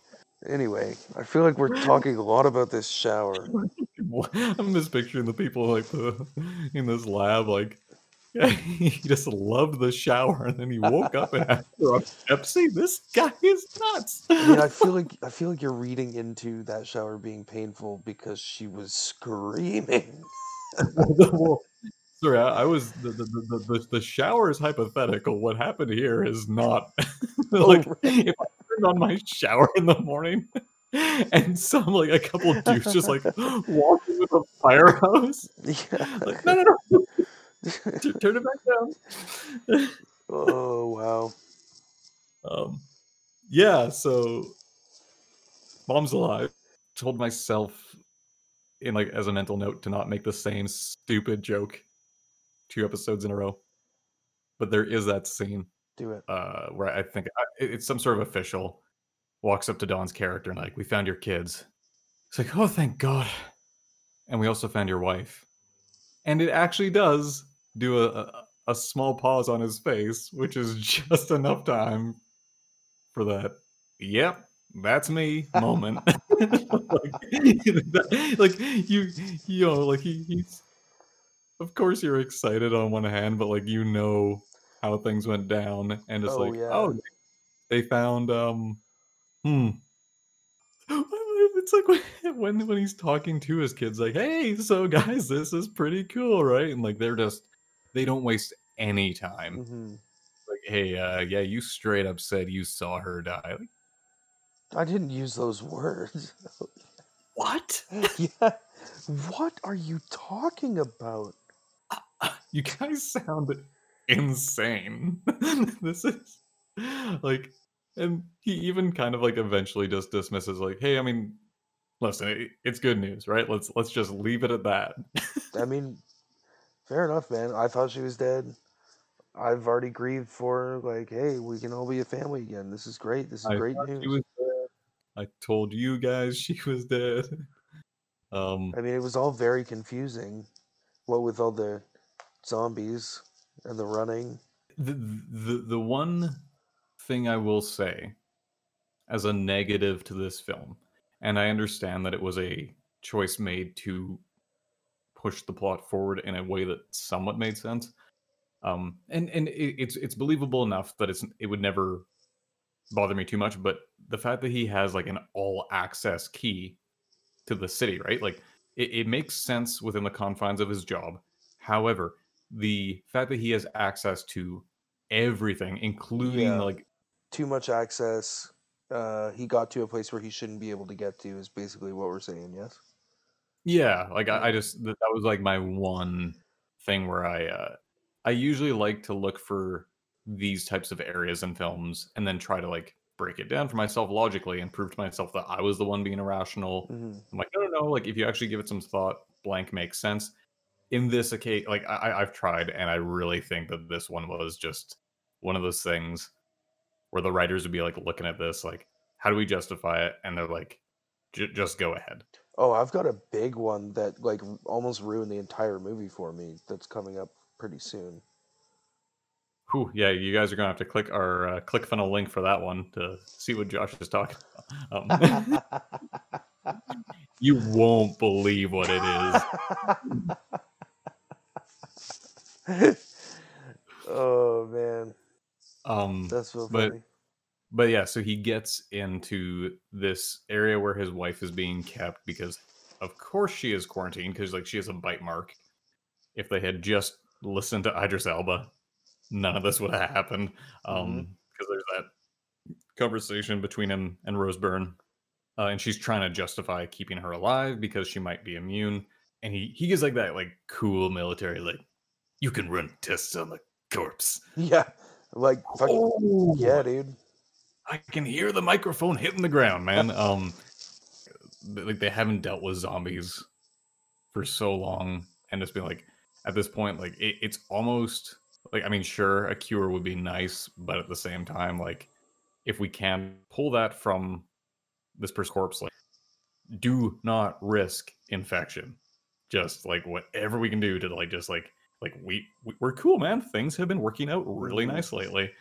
Anyway, I feel like we're talking a lot about this shower. I'm just picturing the people like the in this lab, like he just loved the shower, and then he woke up and after a Pepsi. This guy is nuts. I mean, I feel like I feel like you're reading into that shower being painful because she was screaming. Well, Sorry, I, I was the the, the the the shower is hypothetical. What happened here is not like right. if I turned on my shower in the morning and some like a couple of dudes just like walking with a fire hose. Yeah. Like, no, no, no, turn it back down. oh wow. Um, yeah, so mom's alive. Told myself in like as a mental note to not make the same stupid joke two episodes in a row. But there is that scene Do it. uh, where I think I- it's some sort of official walks up to Don's character and like, "We found your kids." It's like, "Oh, thank God!" And we also found your wife. And it actually does do a, a a small pause on his face, which is just enough time for that. Yep, that's me moment. like, like, you, you know, like he, he's. Of course, you're excited on one hand, but like you know how things went down, and it's Oh, like, yeah. oh, they found um, hmm. It's like when, when he's talking to his kids, like, "Hey, so guys, this is pretty cool, right?" And like they're just they don't waste any time. hmm Like, "Hey, uh, yeah, you straight up said you saw her die." Like, I didn't use those words. what? yeah. What are you talking about? You guys sound insane. this is like, and he even kind of like eventually just dismisses, like, "Hey, I mean, listen, it- it's good news, right? Let's let's just leave it at that." I mean, fair enough, man. I thought she was dead. I've already grieved for her. Like, hey, we can all be a family again. This is great. This is I great news. She was dead. I told you guys she was dead. Um, I mean, it was all very confusing. What with all the zombies and the running. the the the one thing I will say as a negative to this film, and I understand that it was a choice made to push the plot forward in a way that somewhat made sense. Um, and and it, it's it's believable enough that it's it would never bother me too much. But the fact that he has like an all access key to the city, right? Like it, it makes sense within the confines of his job. However, the fact that he has access to everything, including Yeah. like Too much access. Uh, he got to a place where he shouldn't be able to get to. Is basically what we're saying. Yes. yeah, like I, I just that, that was like my one thing where I uh I usually like to look for these types of areas in films and then try to like break it down for myself logically and prove to myself that I was the one being irrational hmm I'm like, no, no, no. Like, if you actually give it some thought, blank makes sense. In this occasion, like I, I- I've tried, and I really think that this one was just one of those things where the writers would be like looking at this, like, how do we justify it? And they're like, "J- just go ahead. Oh, I've got a big one that like almost ruined the entire movie for me. That's coming up pretty soon. Whew, yeah, you guys are gonna have to click our uh, click funnel link for that one to see what Josh is talking about. Um, you won't believe what it is. oh man, Um, that's so but- funny. but yeah, so he gets into this area where his wife is being kept because, of course, she is quarantined because like she has a bite mark. If they had just listened to Idris Elba, none of this would have happened. Um, because there's that conversation between him and Rose Byrne, uh, and she's trying to justify keeping her alive because she might be immune. And he he gives like that like cool military like, you can run tests on the corpse. Yeah, like fuck, Oh, yeah, dude. I can hear the microphone hitting the ground, man. Um, like they haven't dealt with zombies for so long, and it's been like at this point, like it, it's almost like I mean, sure, a cure would be nice, but at the same time, like if we can pull that from this person's corpse, like do not risk infection. Just like whatever we can do to like just like like we, we we're cool, man. Things have been working out really nice lately.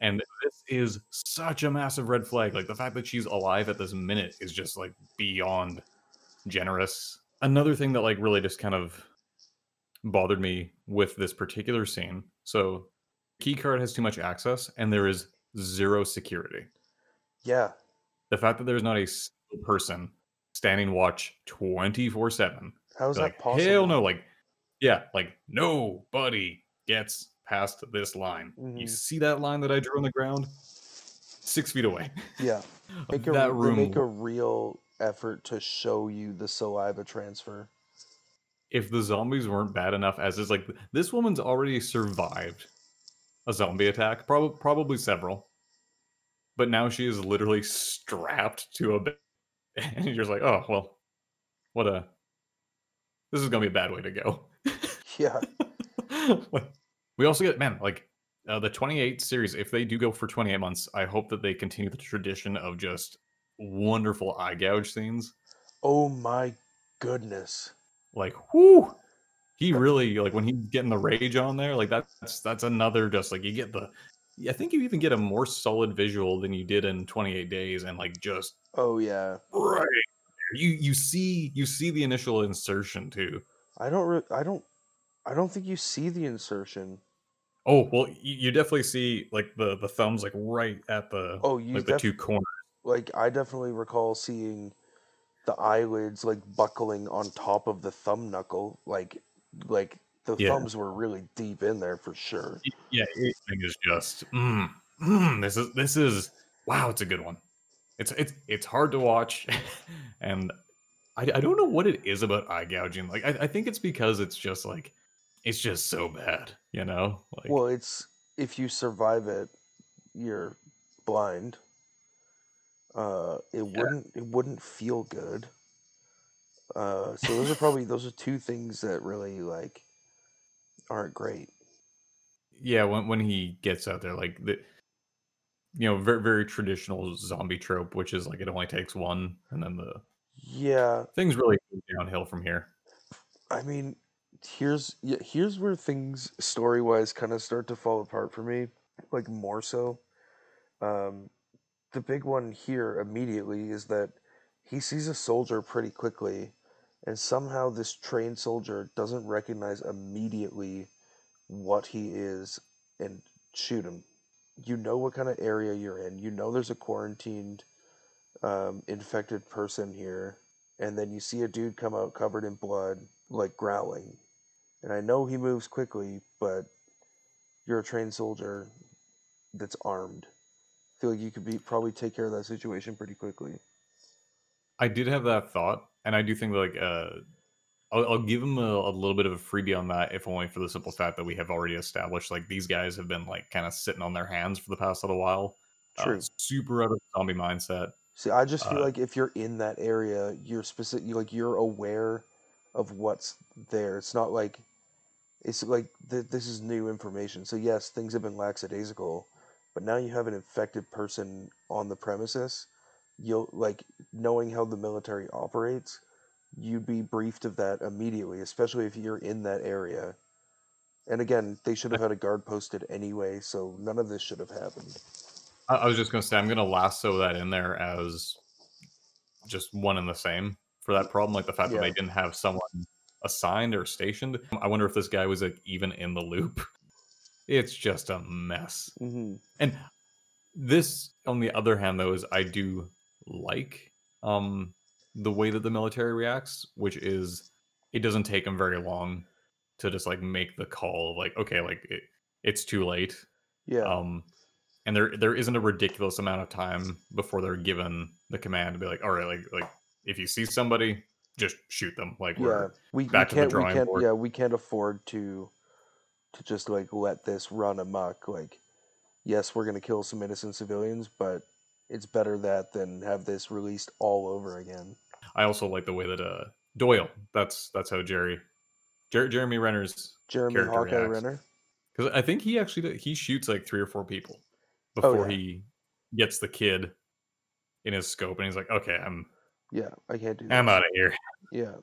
And this is such a massive red flag. Like the fact that she's alive at this minute is just like beyond generous. Another thing that like really just kind of bothered me with this particular scene. So keycard has too much access and there is zero security. Yeah, The fact that there's not a person standing watch 24/7 how is that like, possible? Hell no, like yeah, like nobody gets past this line. You Mhm. see that line that I drew on the ground? Six feet away. Yeah, make a, that room. make a real effort to show you the saliva transfer. If the zombies weren't bad enough, as is like this woman's already survived a zombie attack, probably probably several, but now she is literally strapped to a bed, and you're just like, oh well, what a this is gonna be a bad way to go. Yeah, we also get man like uh, the 28 series if they do go for 28 months i hope that they continue the tradition of just wonderful eye gouge scenes oh my goodness. Like whoo he really like when he's getting the rage on there like that's that's another just like you get the i think you even get a more solid visual than you did in 28 days and like just Oh yeah. Right. You you see you see the initial insertion too. I don't. Re- I don't. I don't think you see the insertion. Oh well, you, you definitely see like the the thumbs like right at the Oh, you like the two corners. like I definitely recall seeing the eyelids like buckling on top of the thumb knuckle. Like, like the Yeah. thumbs were really deep in there for sure. Yeah, it is just mm, mm, this is this is wow, it's a good one. It's it's it's hard to watch, and I, I don't know what it is about eye gouging. Like I, I think it's because it's just like it's just so bad, you know. Like Well, it's if you survive it, you're blind. Uh, it wouldn't. It wouldn't feel good. Uh, so those are probably those are two things that really like aren't great. yeah, when when he gets out there, like the you know very very traditional zombie trope, which is like it only takes one, and then the Yeah, things really go downhill from here. I mean, here's yeah, here's where things story wise kind of start to fall apart for me, like more so. Um, the big one here immediately is that he sees a soldier pretty quickly, and somehow this trained soldier doesn't recognize immediately what he is and shoot him. You know what kind of area you're in. You know there's a quarantined, um, infected person here, and then you see a dude come out covered in blood, like growling. And I know he moves quickly, but you're a trained soldier that's armed. I feel like you could be probably take care of that situation pretty quickly. I did have that thought, and I do think like uh, I'll, I'll give him a, a little bit of a freebie on that, if only for the simple fact that we have already established like these guys have been like kind of sitting on their hands for the past little while. Uh, True. super out of zombie mindset. See, I just feel Uh, like if you're in that area, you're specific. You like you're aware of what's there. It's not like it's like th- this is new information. So yes, things have been lackadaisical, but now you have an infected person on the premises. You'll like knowing how the military operates. You'd be briefed of that immediately, especially if you're in that area. And again, they should have had a guard posted anyway, so none of this should have happened. I, I was just gonna say I'm gonna lasso that in there as just one and the same for that problem, like the fact that they didn't have someone assigned or stationed. I wonder if this guy was like even in the loop. It's just a mess. hmm And this, on the other hand, though, is I do like um the way that the military reacts, which is it doesn't take them very long to just like make the call of like, okay, like it, it's too late. Yeah. Um and there there isn't a ridiculous amount of time before they're given the command to be like, all right, like like if you see somebody, just shoot them. Like yeah we're we, we back to the can't we drawing can't board. yeah we can't afford to to just like let this run amok like yes we're going to kill some innocent civilians but it's better that than have this released all over again I also like the way that uh Doyle, that's that's how Jerry Jer- Jeremy Renner's jeremy hawkeye reacts. renner Because I think he actually he shoots like three or four people Oh, before yeah. he gets the kid in his scope, and he's like, "Okay, I'm yeah i can't do I'm out of here." yeah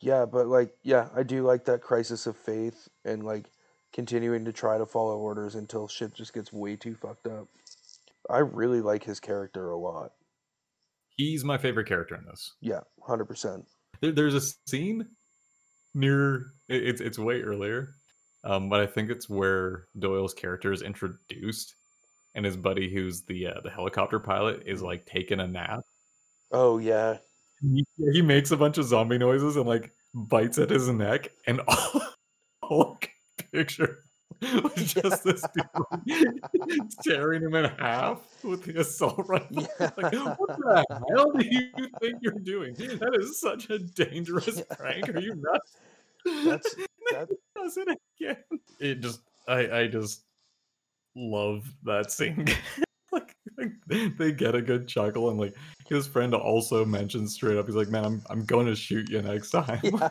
yeah but like yeah i do like that crisis of faith and like continuing to try to follow orders until shit just gets way too fucked up i really like his character a lot He's my favorite character in this. yeah 100% There, there's a scene near it- it's it's way earlier, um, but I think it's where Doyle's character is introduced, and his buddy, who's the uh, the helicopter pilot, is like taking a nap. oh yeah He, he makes a bunch of zombie noises and like bites at his neck, and all, all picture was just this dude tearing him in half with the assault rifle. Yeah. Like, what the hell do you think you're doing? That is such a dangerous prank. Are you nuts? That's that. does it again. It just I I just love that scene. like, like, they get a good chuckle and like his friend also mentions straight up, he's like, Man, I'm I'm going to shoot you next time. Yeah.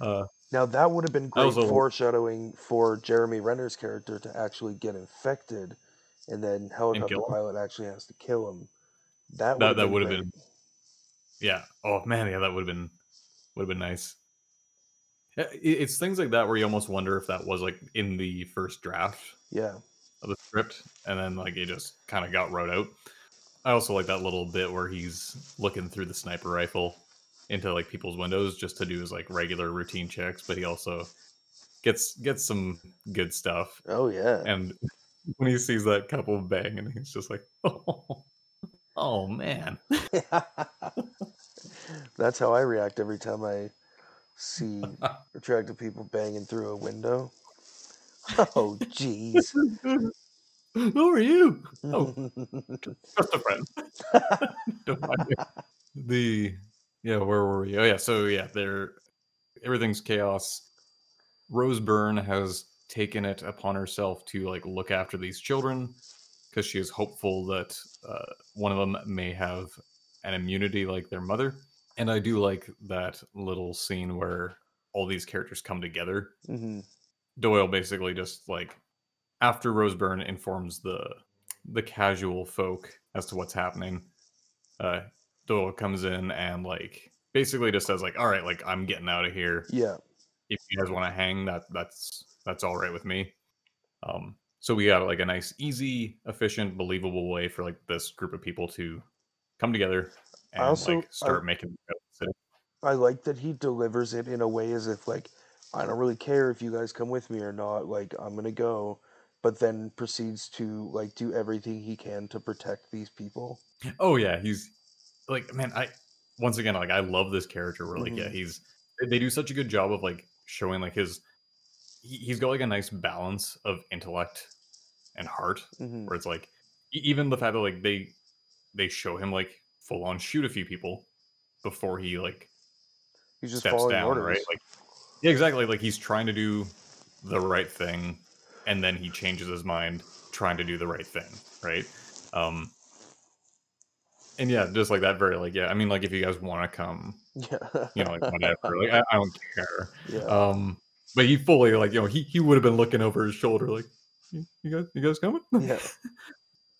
Uh Now that would have been great a- foreshadowing for Jeremy Renner's character to actually get infected, and then helicopter him? pilot actually has to kill him. That That- would that would have been- yeah. Oh man, yeah, that would have been would have been nice. Eh, it's things like that where you almost wonder if that was like in the first draft yeah of the script, and then like it just kind of got wrote out. I also like that little bit where he's looking through the sniper rifle into like people's windows just to do his like regular routine checks, but he also gets gets some good stuff. Oh yeah. And when he sees that couple banging, he's just like, oh, oh man. That's how I react every time I see attractive people banging through a window. Oh jeez. Who are you? Oh, just a friend. Don't mind me. The yeah, where were we? Oh yeah, so yeah, there everything's chaos. Rose Byrne has taken it upon herself to like look after these children because she is hopeful that uh, one of them may have an immunity like their mother. And I do like that little scene where all these characters come together. hmm Doyle basically just like after Rose Byrne informs the the casual folk as to what's happening, uh, Doyle comes in and like basically just says like, "All right, like I'm getting out of here. Yeah. If you guys want to hang, that that's that's all right with me." Um, so we got like a nice, easy, efficient, believable way for like this group of people to come together and also- like start I- making. I like that he delivers it in a way as if like I don't really care if you guys come with me or not. Like I'm gonna go, but then proceeds to like do everything he can to protect these people. Oh yeah, he's like man. I once again like I love this character. Where like yeah, Mhm. he's they- do such a good job of like showing like his he- he's got like a nice balance of intellect and heart. hmm Where it's like even the fact that like they they show him like full on shoot a few people before he like He's just steps following down, orders. right? Like yeah, exactly. Like he's trying to do the right thing, and then he changes his mind trying to do the right thing, right? Um, and yeah, just like that, very like yeah. I mean, like if you guys want to come, yeah. you know, like whatever, like I, I don't care. yeah. Um, but he fully like you know he he would have been looking over his shoulder like, you you guys you guys coming? yeah.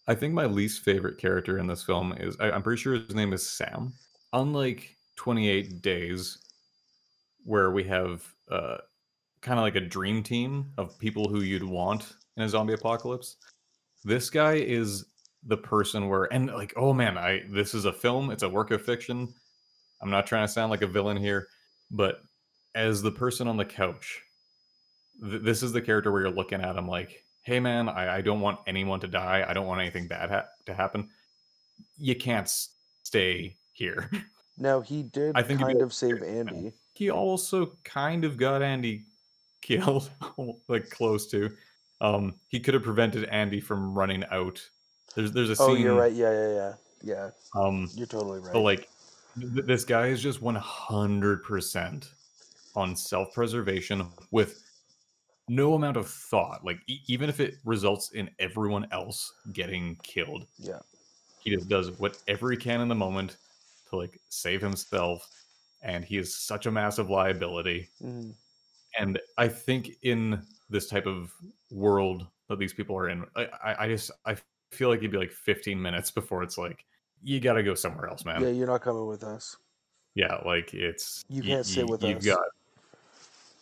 I think my least favorite character in this film is I, I'm pretty sure his name is Sam. Unlike 28 Days, where we have uh, kind of like a dream team of people who you'd want in a zombie apocalypse, this guy is the person where and like oh man, I this is a film, it's a work of fiction. I'm not trying to sound like a villain here, but as the person on the couch, th- this is the character where you're looking at him like, hey man, I, I don't want anyone to die. I don't want anything bad ha- to happen. You can't s- stay here. Now he did I think kind of save Andy. he also kind of got Andy killed, like close to. Um, he could have prevented Andy from running out. There's there's a scene. Oh, you're right. Yeah, yeah, yeah. Yeah, Um, you're totally right. but like th- this guy is just 100% on self-preservation with no amount of thought like e- even if it results in everyone else getting killed yeah. he just does whatever he can in the moment to like save himself and he is such a massive liability hmm and i think in this type of world that these people are in i i, I just i feel like it'd be like 15 minutes before it's like you gotta go somewhere else man Yeah, you're not coming with us. yeah, like it's You can't sit with you've us. got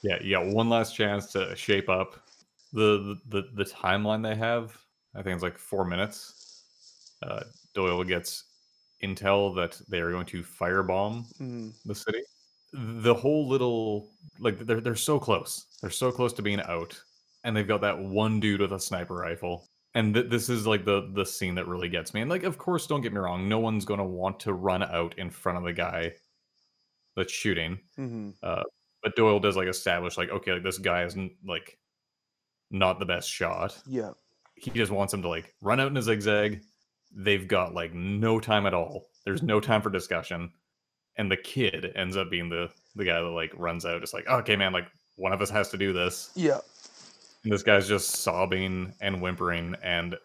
yeah, you got one last chance to shape up. The the the timeline they have, I think it's like four minutes. Uh, Doyle gets intel that they are going to firebomb hmm the city. The whole little like they're they're so close. They're so close to being out, and they've got that one dude with a sniper rifle. And th- this is like the the scene that really gets me. And like, of course, don't get me wrong. No one's going to want to run out in front of the guy that's shooting. hmm But Doyle does like establish like, okay, like this guy isn't like not the best shot. Yeah. He just wants him to like run out in a zigzag. They've got like no time at all. There's no time for discussion. And the kid ends up being the the guy that like runs out, just like, okay, man, like one of us has to do this. Yeah. And this guy's just sobbing and whimpering, and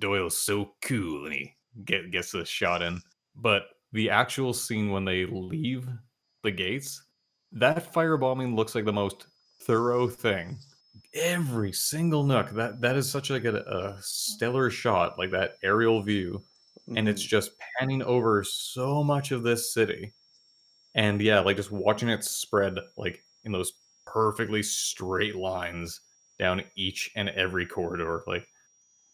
Doyle's so cool, and he get, gets this shot in. But the actual scene when they leave the gates, that firebombing looks like the most thorough thing. Every single nook that that is such like a, a stellar shot, like that aerial view, and it's mhm. just panning over so much of this city. And yeah, like just watching it spread like in those perfectly straight lines down each and every corridor, like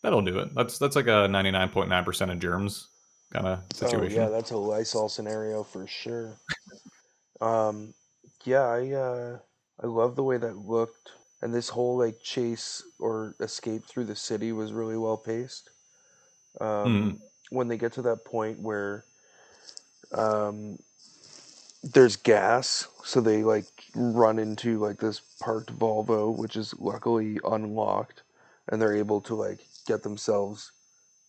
that'll do it. That's that's like a ninety nine point nine percent of germs kind of situation. Oh yeah, that's a Lysol scenario for sure. Um, yeah, I uh, I love the way that looked, and this whole like chase or escape through the city was really well paced. Um, Mhm. When they get to that point where um, there's gas, so they like run into like this parked Volvo, which is luckily unlocked, and they're able to like get themselves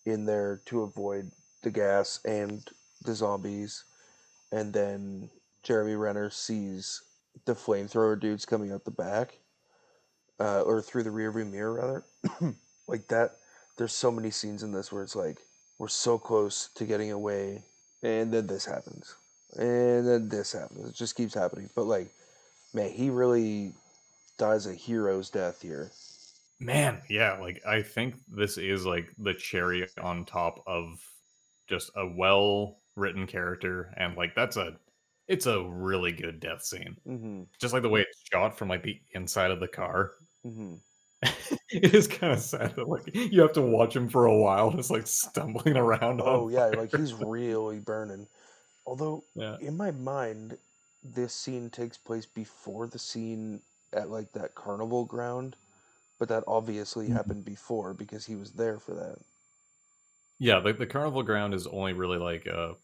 in there to avoid the gas and the zombies. And then Jeremy Renner sees the flamethrower dudes coming out the back, uh, or through the rearview mirror rather. like that, there's so many scenes in this where it's like we're so close to getting away, and then this happens, and then this happens. It just keeps happening. But like, man, he really dies a hero's death here. Man, yeah, like I think this is like the cherry on top of just a well written character and like that's a it's a really good death scene. Mm-hmm. Just like the way it's shot from like the inside of the car. Mm-hmm. it is kind of sad that like you have to watch him for a while just like stumbling around. Oh yeah, fire. like he's really burning. Although yeah. in my mind, this scene takes place before the scene at like that carnival ground, but that obviously Mhm. happened before because he was there for that. Yeah, the, the carnival ground is only really like a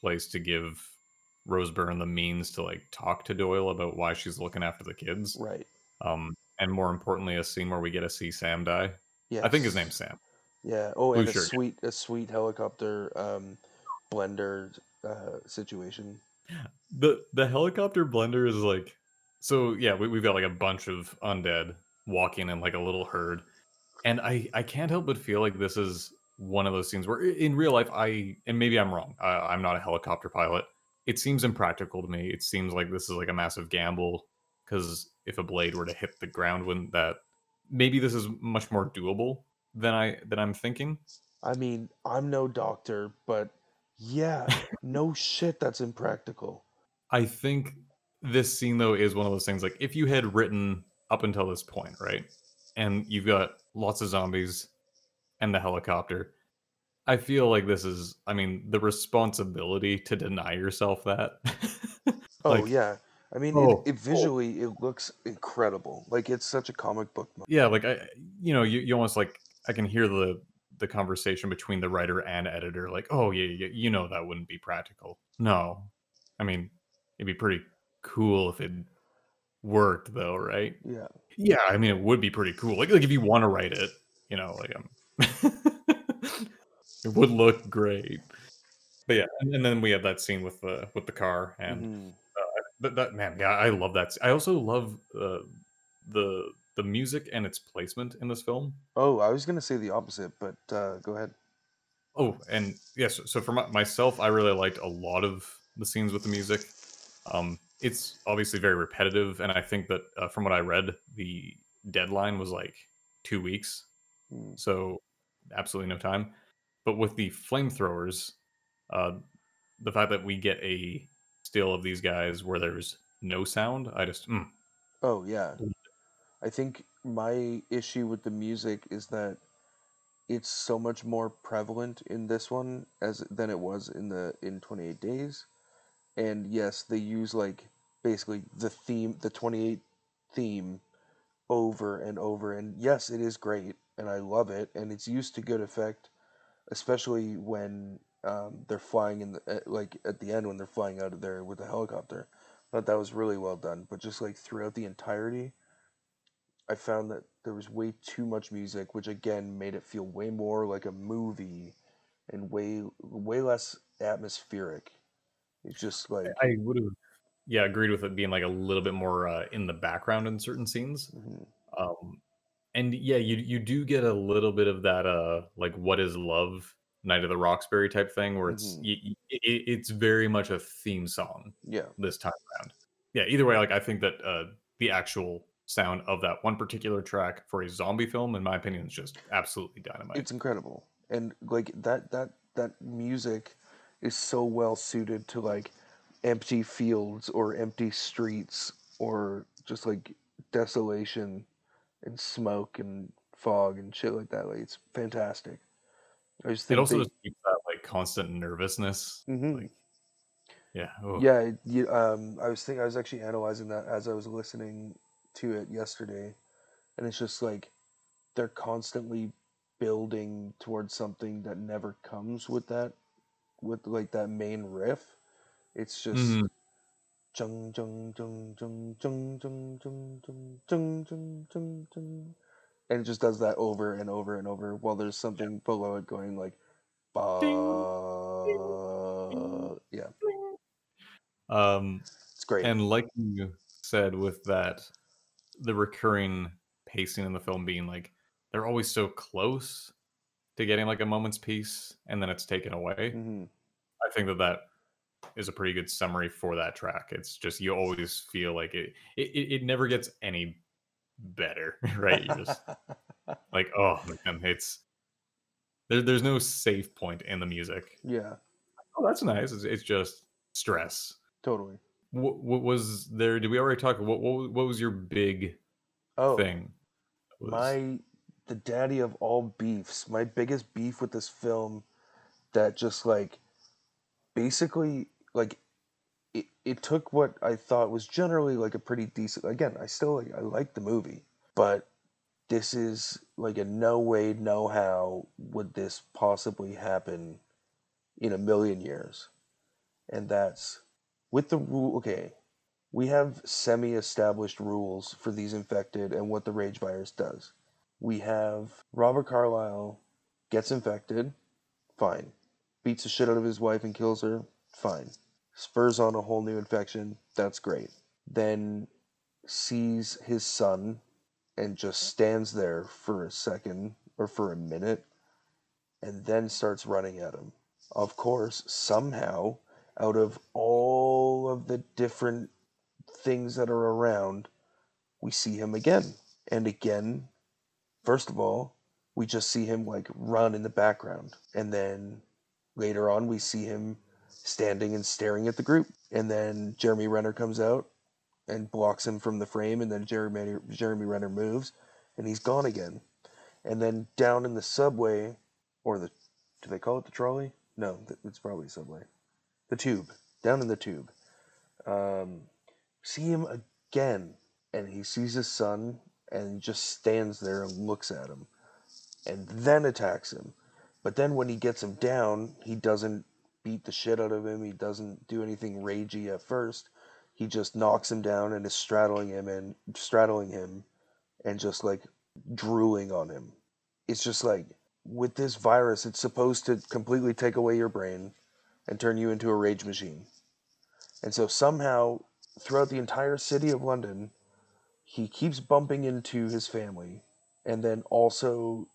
place to give Rose Byrne the means to like talk to Doyle about why she's looking after the kids. Right. Um, and more importantly, a scene where we get to see Sam die. Yeah. I think his name's Sam. Yeah. Oh, and a sweet, a sweet helicopter um, blender uh, situation. the The helicopter blender is like, so yeah, we, we've got like a bunch of undead walking in like a little herd, and I I can't help but feel like this is one of those scenes where in real life I and maybe I'm wrong. I, I'm not a helicopter pilot. It seems impractical to me. It seems like this is like a massive gamble because if a blade were to hit the ground, wouldn't that? Maybe this is much more doable than I than I'm thinking. I mean, I'm no doctor, but yeah, no shit, that's impractical. I think this scene though is one of those things like if you had written up until this point, right? And you've got lots of zombies and the helicopter. I feel like this is I mean, the responsibility to deny yourself that. Oh yeah. I mean, oh, it, it visually it looks incredible. Like it's such a comic book. Mo- yeah, like I you know, you, you almost like I can hear the the conversation between the writer and editor like, "Oh, yeah, yeah, you know that wouldn't be practical." No. I mean, it'd be pretty cool if it worked though, right? yeah. Yeah, I mean, it would be pretty cool. Like, like if you want to write it, you know, like um, it would look great. But yeah, and, and then we have that scene with the with the car, and Mhm. that, that man, yeah, I love that. i also love uh, the the music and its placement in this film. Oh, I was gonna say the opposite, but uh, go ahead. Oh, and yes, so for my, myself, I really liked a lot of the scenes with the music. Um, it's obviously very repetitive, and I think that uh, from what I read, the deadline was like two weeks, Mm. so absolutely no time. But with the flamethrowers, uh, the fact that we get a still of these guys where there's no sound, I just mm, Oh yeah. I think my issue with the music is that it's so much more prevalent in this one as than it was in the in 28 days. And yes, they use like basically the theme, the 28 theme over and over and yes, it is great and I love it and it's used to good effect especially when um, they're flying in the uh, like at the end when they're flying out of there with the helicopter. I Thought that was really well done, but just like throughout the entirety, I found that there was way too much music, which again made it feel way more like a movie and way way less atmospheric. It's just like I would have, yeah, agreed with it being like a little bit more uh, in the background in certain scenes. mhm, Um, and yeah, you you do get a little bit of that uh like what is love Night of the Roxbury type thing where it's Mhm. it, it's very much a theme song yeah, this time around. Yeah, either way, like I think that uh the actual sound of that one particular track for a zombie film, in my opinion, is just absolutely dynamite. it's incredible and like that that that music is so well suited to like empty fields or empty streets or just like desolation and smoke and fog and shit like that like it's fantastic i just it also they, just keeps that like constant nervousness. hmm Like, yeah. oh, Yeah, you, um, I was thinking. I was actually analyzing that as I was listening to it yesterday, and it's just like they're constantly building towards something that never comes with that, with like that main riff. It's just mhm. jung jung jung jung jung jung jung jung jung jung jung jung, and it just does that over and over and over while there's something below it going like, ba, yeah, Um, it's great. and like you said with that, the recurring pacing in the film being like they're always so close to getting like a moment's peace, and then it's taken away. hmm I think that that is a pretty good summary for that track. It's just you always feel like it it, it, never gets any better, right? You're just like, oh man, it's there, there's no safe point in the music. yeah, Oh, that's nice. It's, it's just stress. totally. What, what was there? Did we already talk? What what, what was your big Oh, thing? Was- my the daddy of all beefs. My biggest beef with this film that just like basically like it, it took what I thought was generally like a pretty decent again, I still like I like the movie, but this is like a no way, no how would this possibly happen in a million years. And that's with the rule okay, we have semi established rules for these infected and what the rage virus does. We have Robert Carlyle gets infected, fine. Beats the shit out of his wife and kills her, fine. Spurs on a whole new infection, that's great. Then sees his son and just stands there for a second or for a minute and then starts running at him. Of course, somehow, out of all of the different things that are around, we see him again. And again, first of all, we just see him like run in the background. And then later on, we see him standing and staring at the group. And then Jeremy Renner comes out and blocks him from the frame. And then Jeremy, Jeremy Renner moves and he's gone again. And then down in the subway, or the, do they call it the trolley? No, it's probably subway. The tube, down in the tube. Um, see him again, and he sees his son and just stands there and looks at him, and then attacks him. But then when he gets him down, he doesn't beat the shit out of him. He doesn't do anything ragey at first. He just knocks him down and is straddling him and straddling him, and just like drooling on him. It's just like with this virus, it's supposed to completely take away your brain and turn you into a rage machine. And so somehow, throughout the entire city of London, he keeps bumping into his family and then also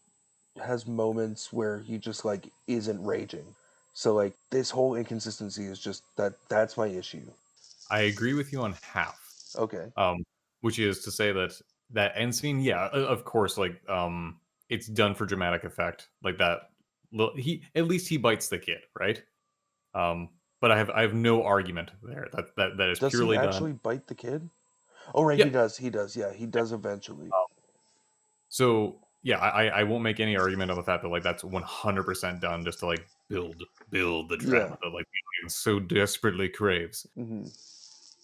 has moments where he just like isn't raging. So like this whole inconsistency is just that that's my issue. I agree with you on half. Okay. um, which is to say that that end scene, yeah, of course, like um, it's done for dramatic effect, like that. He at least he bites the kid, right? Um, but I have I have no argument there. That that that is Does purely he done. actually bite the kid? Oh right, Yeah. he does. He does. Yeah, he does eventually. So yeah, I I- won't make any argument on the fact that like that's one hundred percent done just to like build build the drama that like so desperately craves. hmm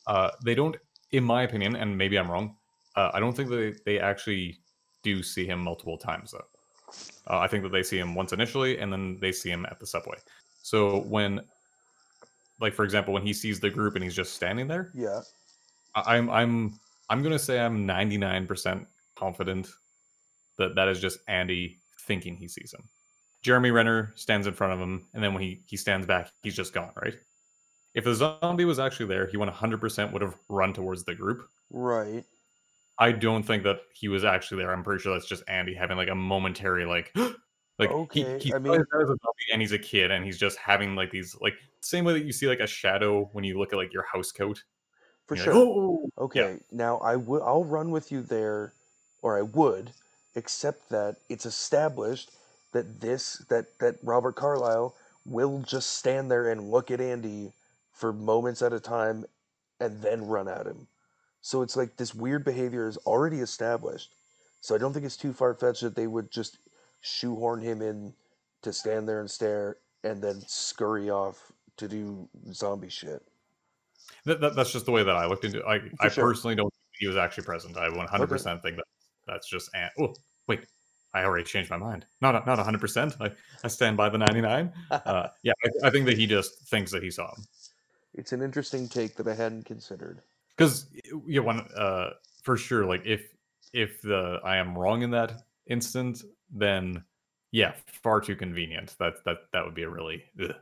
Uh, they don't, in my opinion, and maybe I'm wrong. Uh, I don't think they they actually do see him multiple times though. Uh, I think that they see him once initially, and then they see him at the subway. So when, like for example, when he sees the group and he's just standing there, Yeah. I- I'm I'm I'm gonna say I'm 99% confident that that is just Andy thinking he sees him. Jeremy Renner stands in front of him, and then when he he stands back, he's just gone. Right? If the zombie was actually there, he 100% would have run towards the group. Right. I don't think that he was actually there. I'm pretty sure that's just Andy having like a momentary like like Okay, he, he I mean- as a zombie and he's a kid and he's just having like these like same way that you see like a shadow when you look at like your house coat. For sure. like, oh, Okay, now I would I'll run with you there, or I would, except that it's established that this that that Robert Carlyle will just stand there and look at Andy for moments at a time, and then run at him. So it's like this weird behavior is already established. So I don't think it's too far fetched that they would just shoehorn him in to stand there and stare and then scurry off to do zombie shit. That, that, that's just the way that I looked into. it. I I sure. personally don't think he was actually present. I 100 percent think that that's just. An- oh wait, I already changed my mind. Not not 100. percent I I stand by the 99. Uh, yeah, I, I think that he just thinks that he saw him It's an interesting take that I hadn't considered. because yeah, one uh for sure. Like if if the I am wrong in that instant, then yeah, far too convenient. That that that would be a really. Ugh.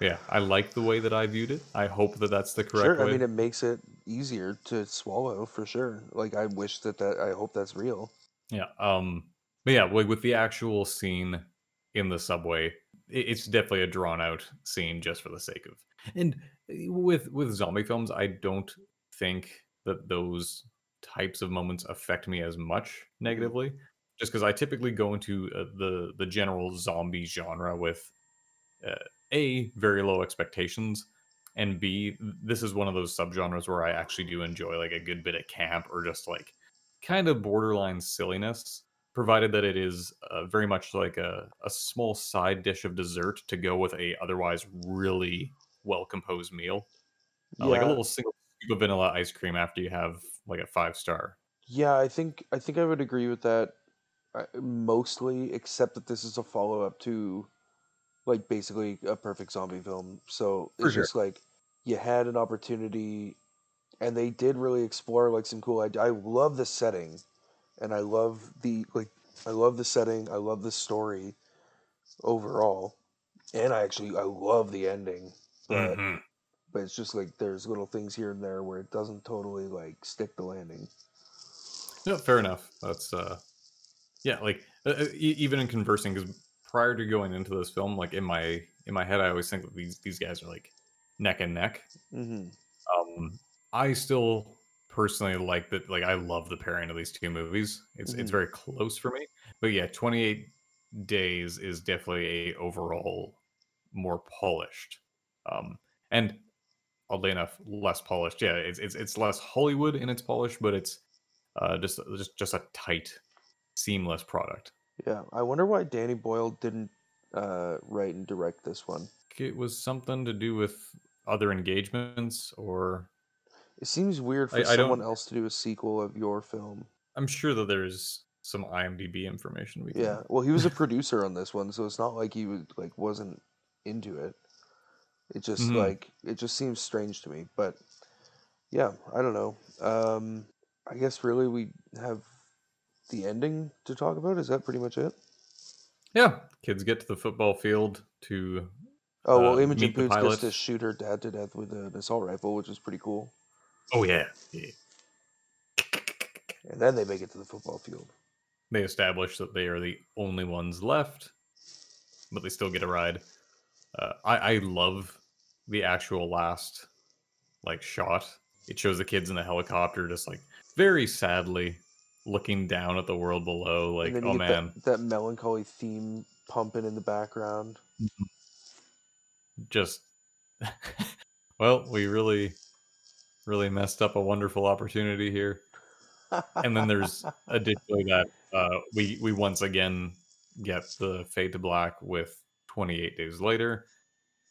Yeah, I like the way that I viewed it. I hope that that's the correct Sure, way. I mean it makes it easier to swallow for sure. Like I wish that that I hope that's real. Yeah. Um. But yeah, like with the actual scene in the subway, it's definitely a drawn out scene just for the sake of. And uh, with with zombie films, I don't think that those types of moments affect me as much negatively, just because I typically go into uh, the the general zombie genre with uh, a very low expectations. And B, this is one of those subgenres where I actually do enjoy like a good bit of camp or just like kind of borderline silliness, provided that it is uh, very much like a, a small side dish of dessert to go with a otherwise really well composed meal, Uh, like a little single scoop of vanilla ice cream after you have like a five star. Yeah, I think I think I would agree with that mostly, except that this is a follow up to like basically a perfect zombie film. So For it's sure. just like you had an opportunity, and they did really explore like some cool. I I love the setting, and I love the like I love the setting. I love the story overall, and I actually I love the ending. But Mhm. but it's just like there's little things here and there where it doesn't totally like stick the landing. Yeah, fair enough. That's uh, yeah, like uh, uh, even in conversing, because prior to going into this film, like in my in my head, I always think that these these guys are like neck and neck. hmm Um, I still personally like that. Like, I love the pairing of these two movies. It's it's Mhm. very close for me. But yeah, Twenty Eight Days is definitely a overall more polished, um, and oddly enough, less polished. Yeah, it's it's it's less Hollywood in its polish, but it's uh, just just just a tight, seamless product. Yeah, I wonder why Danny Boyle didn't uh, write and direct this one. It was something to do with other engagements, or It seems weird for I- I someone don't- else to do a sequel of your film. I'm sure that there's some IMDb information we can. Yeah, well, he was a producer on this one, so it's not like he was like wasn't into it. It just Mhm. like it just seems strange to me, but yeah, I don't know. Um, I guess really we have the ending to talk about. Is that pretty much it? Yeah, kids get to the football field to Oh well, Uh, Imogen Poots gets to shoot her dad to death with an assault rifle, which is pretty cool. oh yeah, yeah. And then they make it to the football field. They establish that they are the only ones left, but they still get a ride. Uh, I I love the actual last like shot. It shows the kids in the helicopter just like very sadly looking down at the world below. Like, and then you oh man, that, that melancholy theme pumping in the background. just well, we really really messed up a wonderful opportunity here. and then there's additionally that uh, we we once again get the fade to black with 28 days later,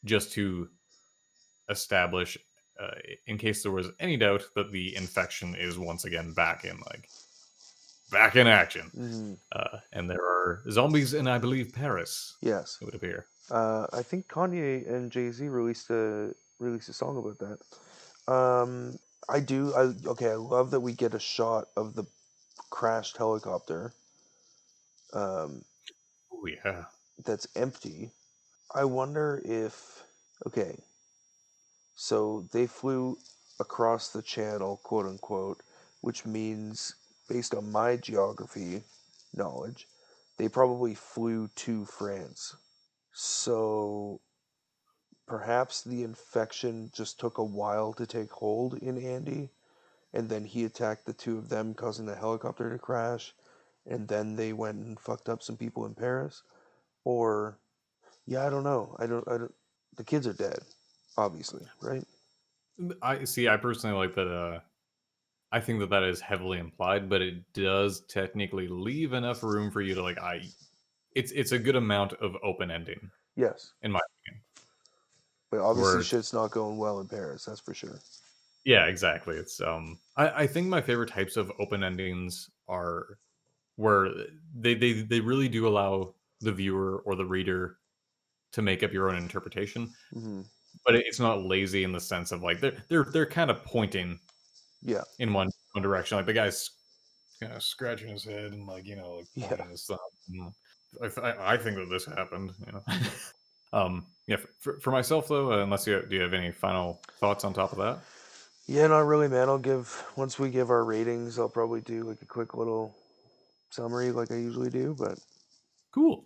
just to establish, uh, in case there was any doubt, that the infection is once again back in like back in action, Mhm. uh, and there are zombies in I believe Paris. Yes. It would appear. Uh, I think Kanye and Jay Z released a released a song about that. Um, I do. I okay. I love that we get a shot of the crashed helicopter. Um, Oh yeah. that's empty. I wonder if okay. So they flew across the channel, quote unquote, which means based on my geography knowledge, they probably flew to France. So perhaps the infection just took a while to take hold in Andy, and then he attacked the two of them, causing the helicopter to crash, and then they went and fucked up some people in Paris. Or, yeah, I don't know. I don't. I don't. The kids are dead, obviously, right? I see. I personally like that. Uh, I think that that is heavily implied, but it does technically leave enough room for you to like. I, it's it's a good amount of open ending. Yes, in my opinion. but obviously Word. shit's not going well in Paris. That's for sure. Yeah, exactly. It's um I, I think my favorite types of open endings are where they, they they really do allow the viewer or the reader to make up your own interpretation, hmm but it's not lazy in the sense of like they're they're they're kind of pointing Yeah, in one one direction. Like the guy's kind of scratching his head and like you know like Yeah. his thumb. and I, th- I I think that this happened. You know. um. Yeah. For, for myself though, uh, unless you do you have any final thoughts on top of that? yeah, not really, man. I'll give once we give our ratings, I'll probably do like a quick little summary, like I usually do. But Cool.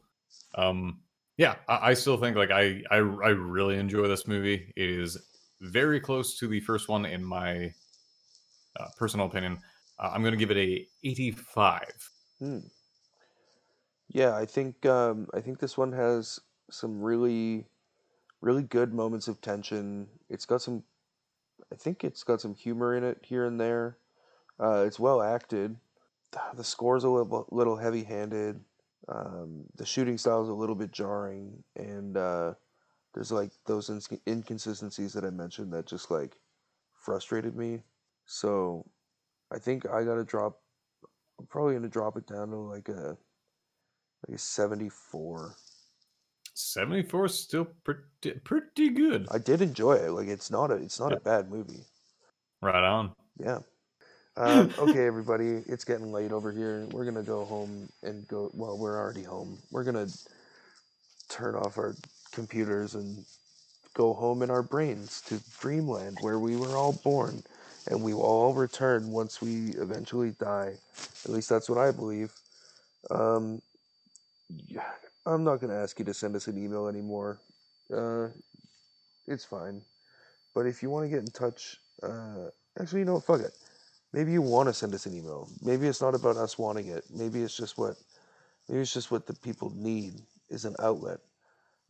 Um. Yeah. I, I still think like I, I I really enjoy this movie. It is very close to the first one in my uh, personal opinion. Uh, I'm gonna give it a 85. Hmm. Yeah, I think um, I think this one has some really, really good moments of tension. It's got some, I think it's got some humor in it here and there. Uh, it's well acted. The score's a little, little heavy-handed. Um, the shooting style is a little bit jarring, and uh, there's like those inconsistencies that I mentioned that just like frustrated me. So I think I gotta drop. I'm probably gonna drop it down to like a like a 74. 74 is still pretty pretty good. I did enjoy it. Like it's not a it's not a bad movie. Right on. Yeah. Um, okay, everybody, it's getting late over here. We're gonna go home and go. Well, we're already home. We're gonna turn off our computers and go home in our brains to dreamland where we were all born, and we will all return once we eventually die. At least that's what I believe. Um, I'm not gonna ask you to send us an email anymore. Uh, it's fine. But if you want to get in touch, uh, actually, you know, fuck it. Maybe you want to send us an email. Maybe it's not about us wanting it. Maybe it's just what, maybe it's just what the people need is an outlet.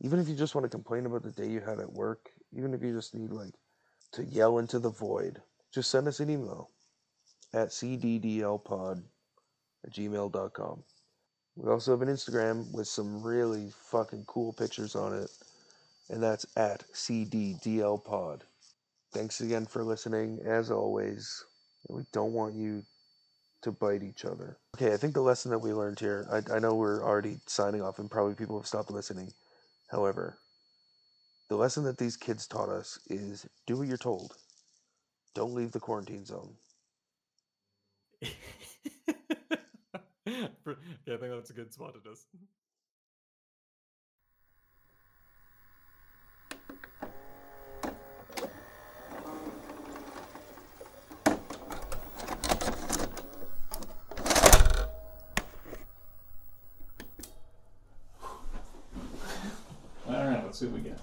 Even if you just want to complain about the day you had at work, even if you just need like to yell into the void, just send us an email at cddlpod at gmail.com. We also have an Instagram with some really fucking cool pictures on it, and that's at cddlpod. Thanks again for listening, as always. We don't want you to bite each other. Okay, I think the lesson that we learned here, I, I know we're already signing off and probably people have stopped listening. However, the lesson that these kids taught us is do what you're told. Don't leave the quarantine zone. yeah, I think that's a good spot to just. Let's see what we get.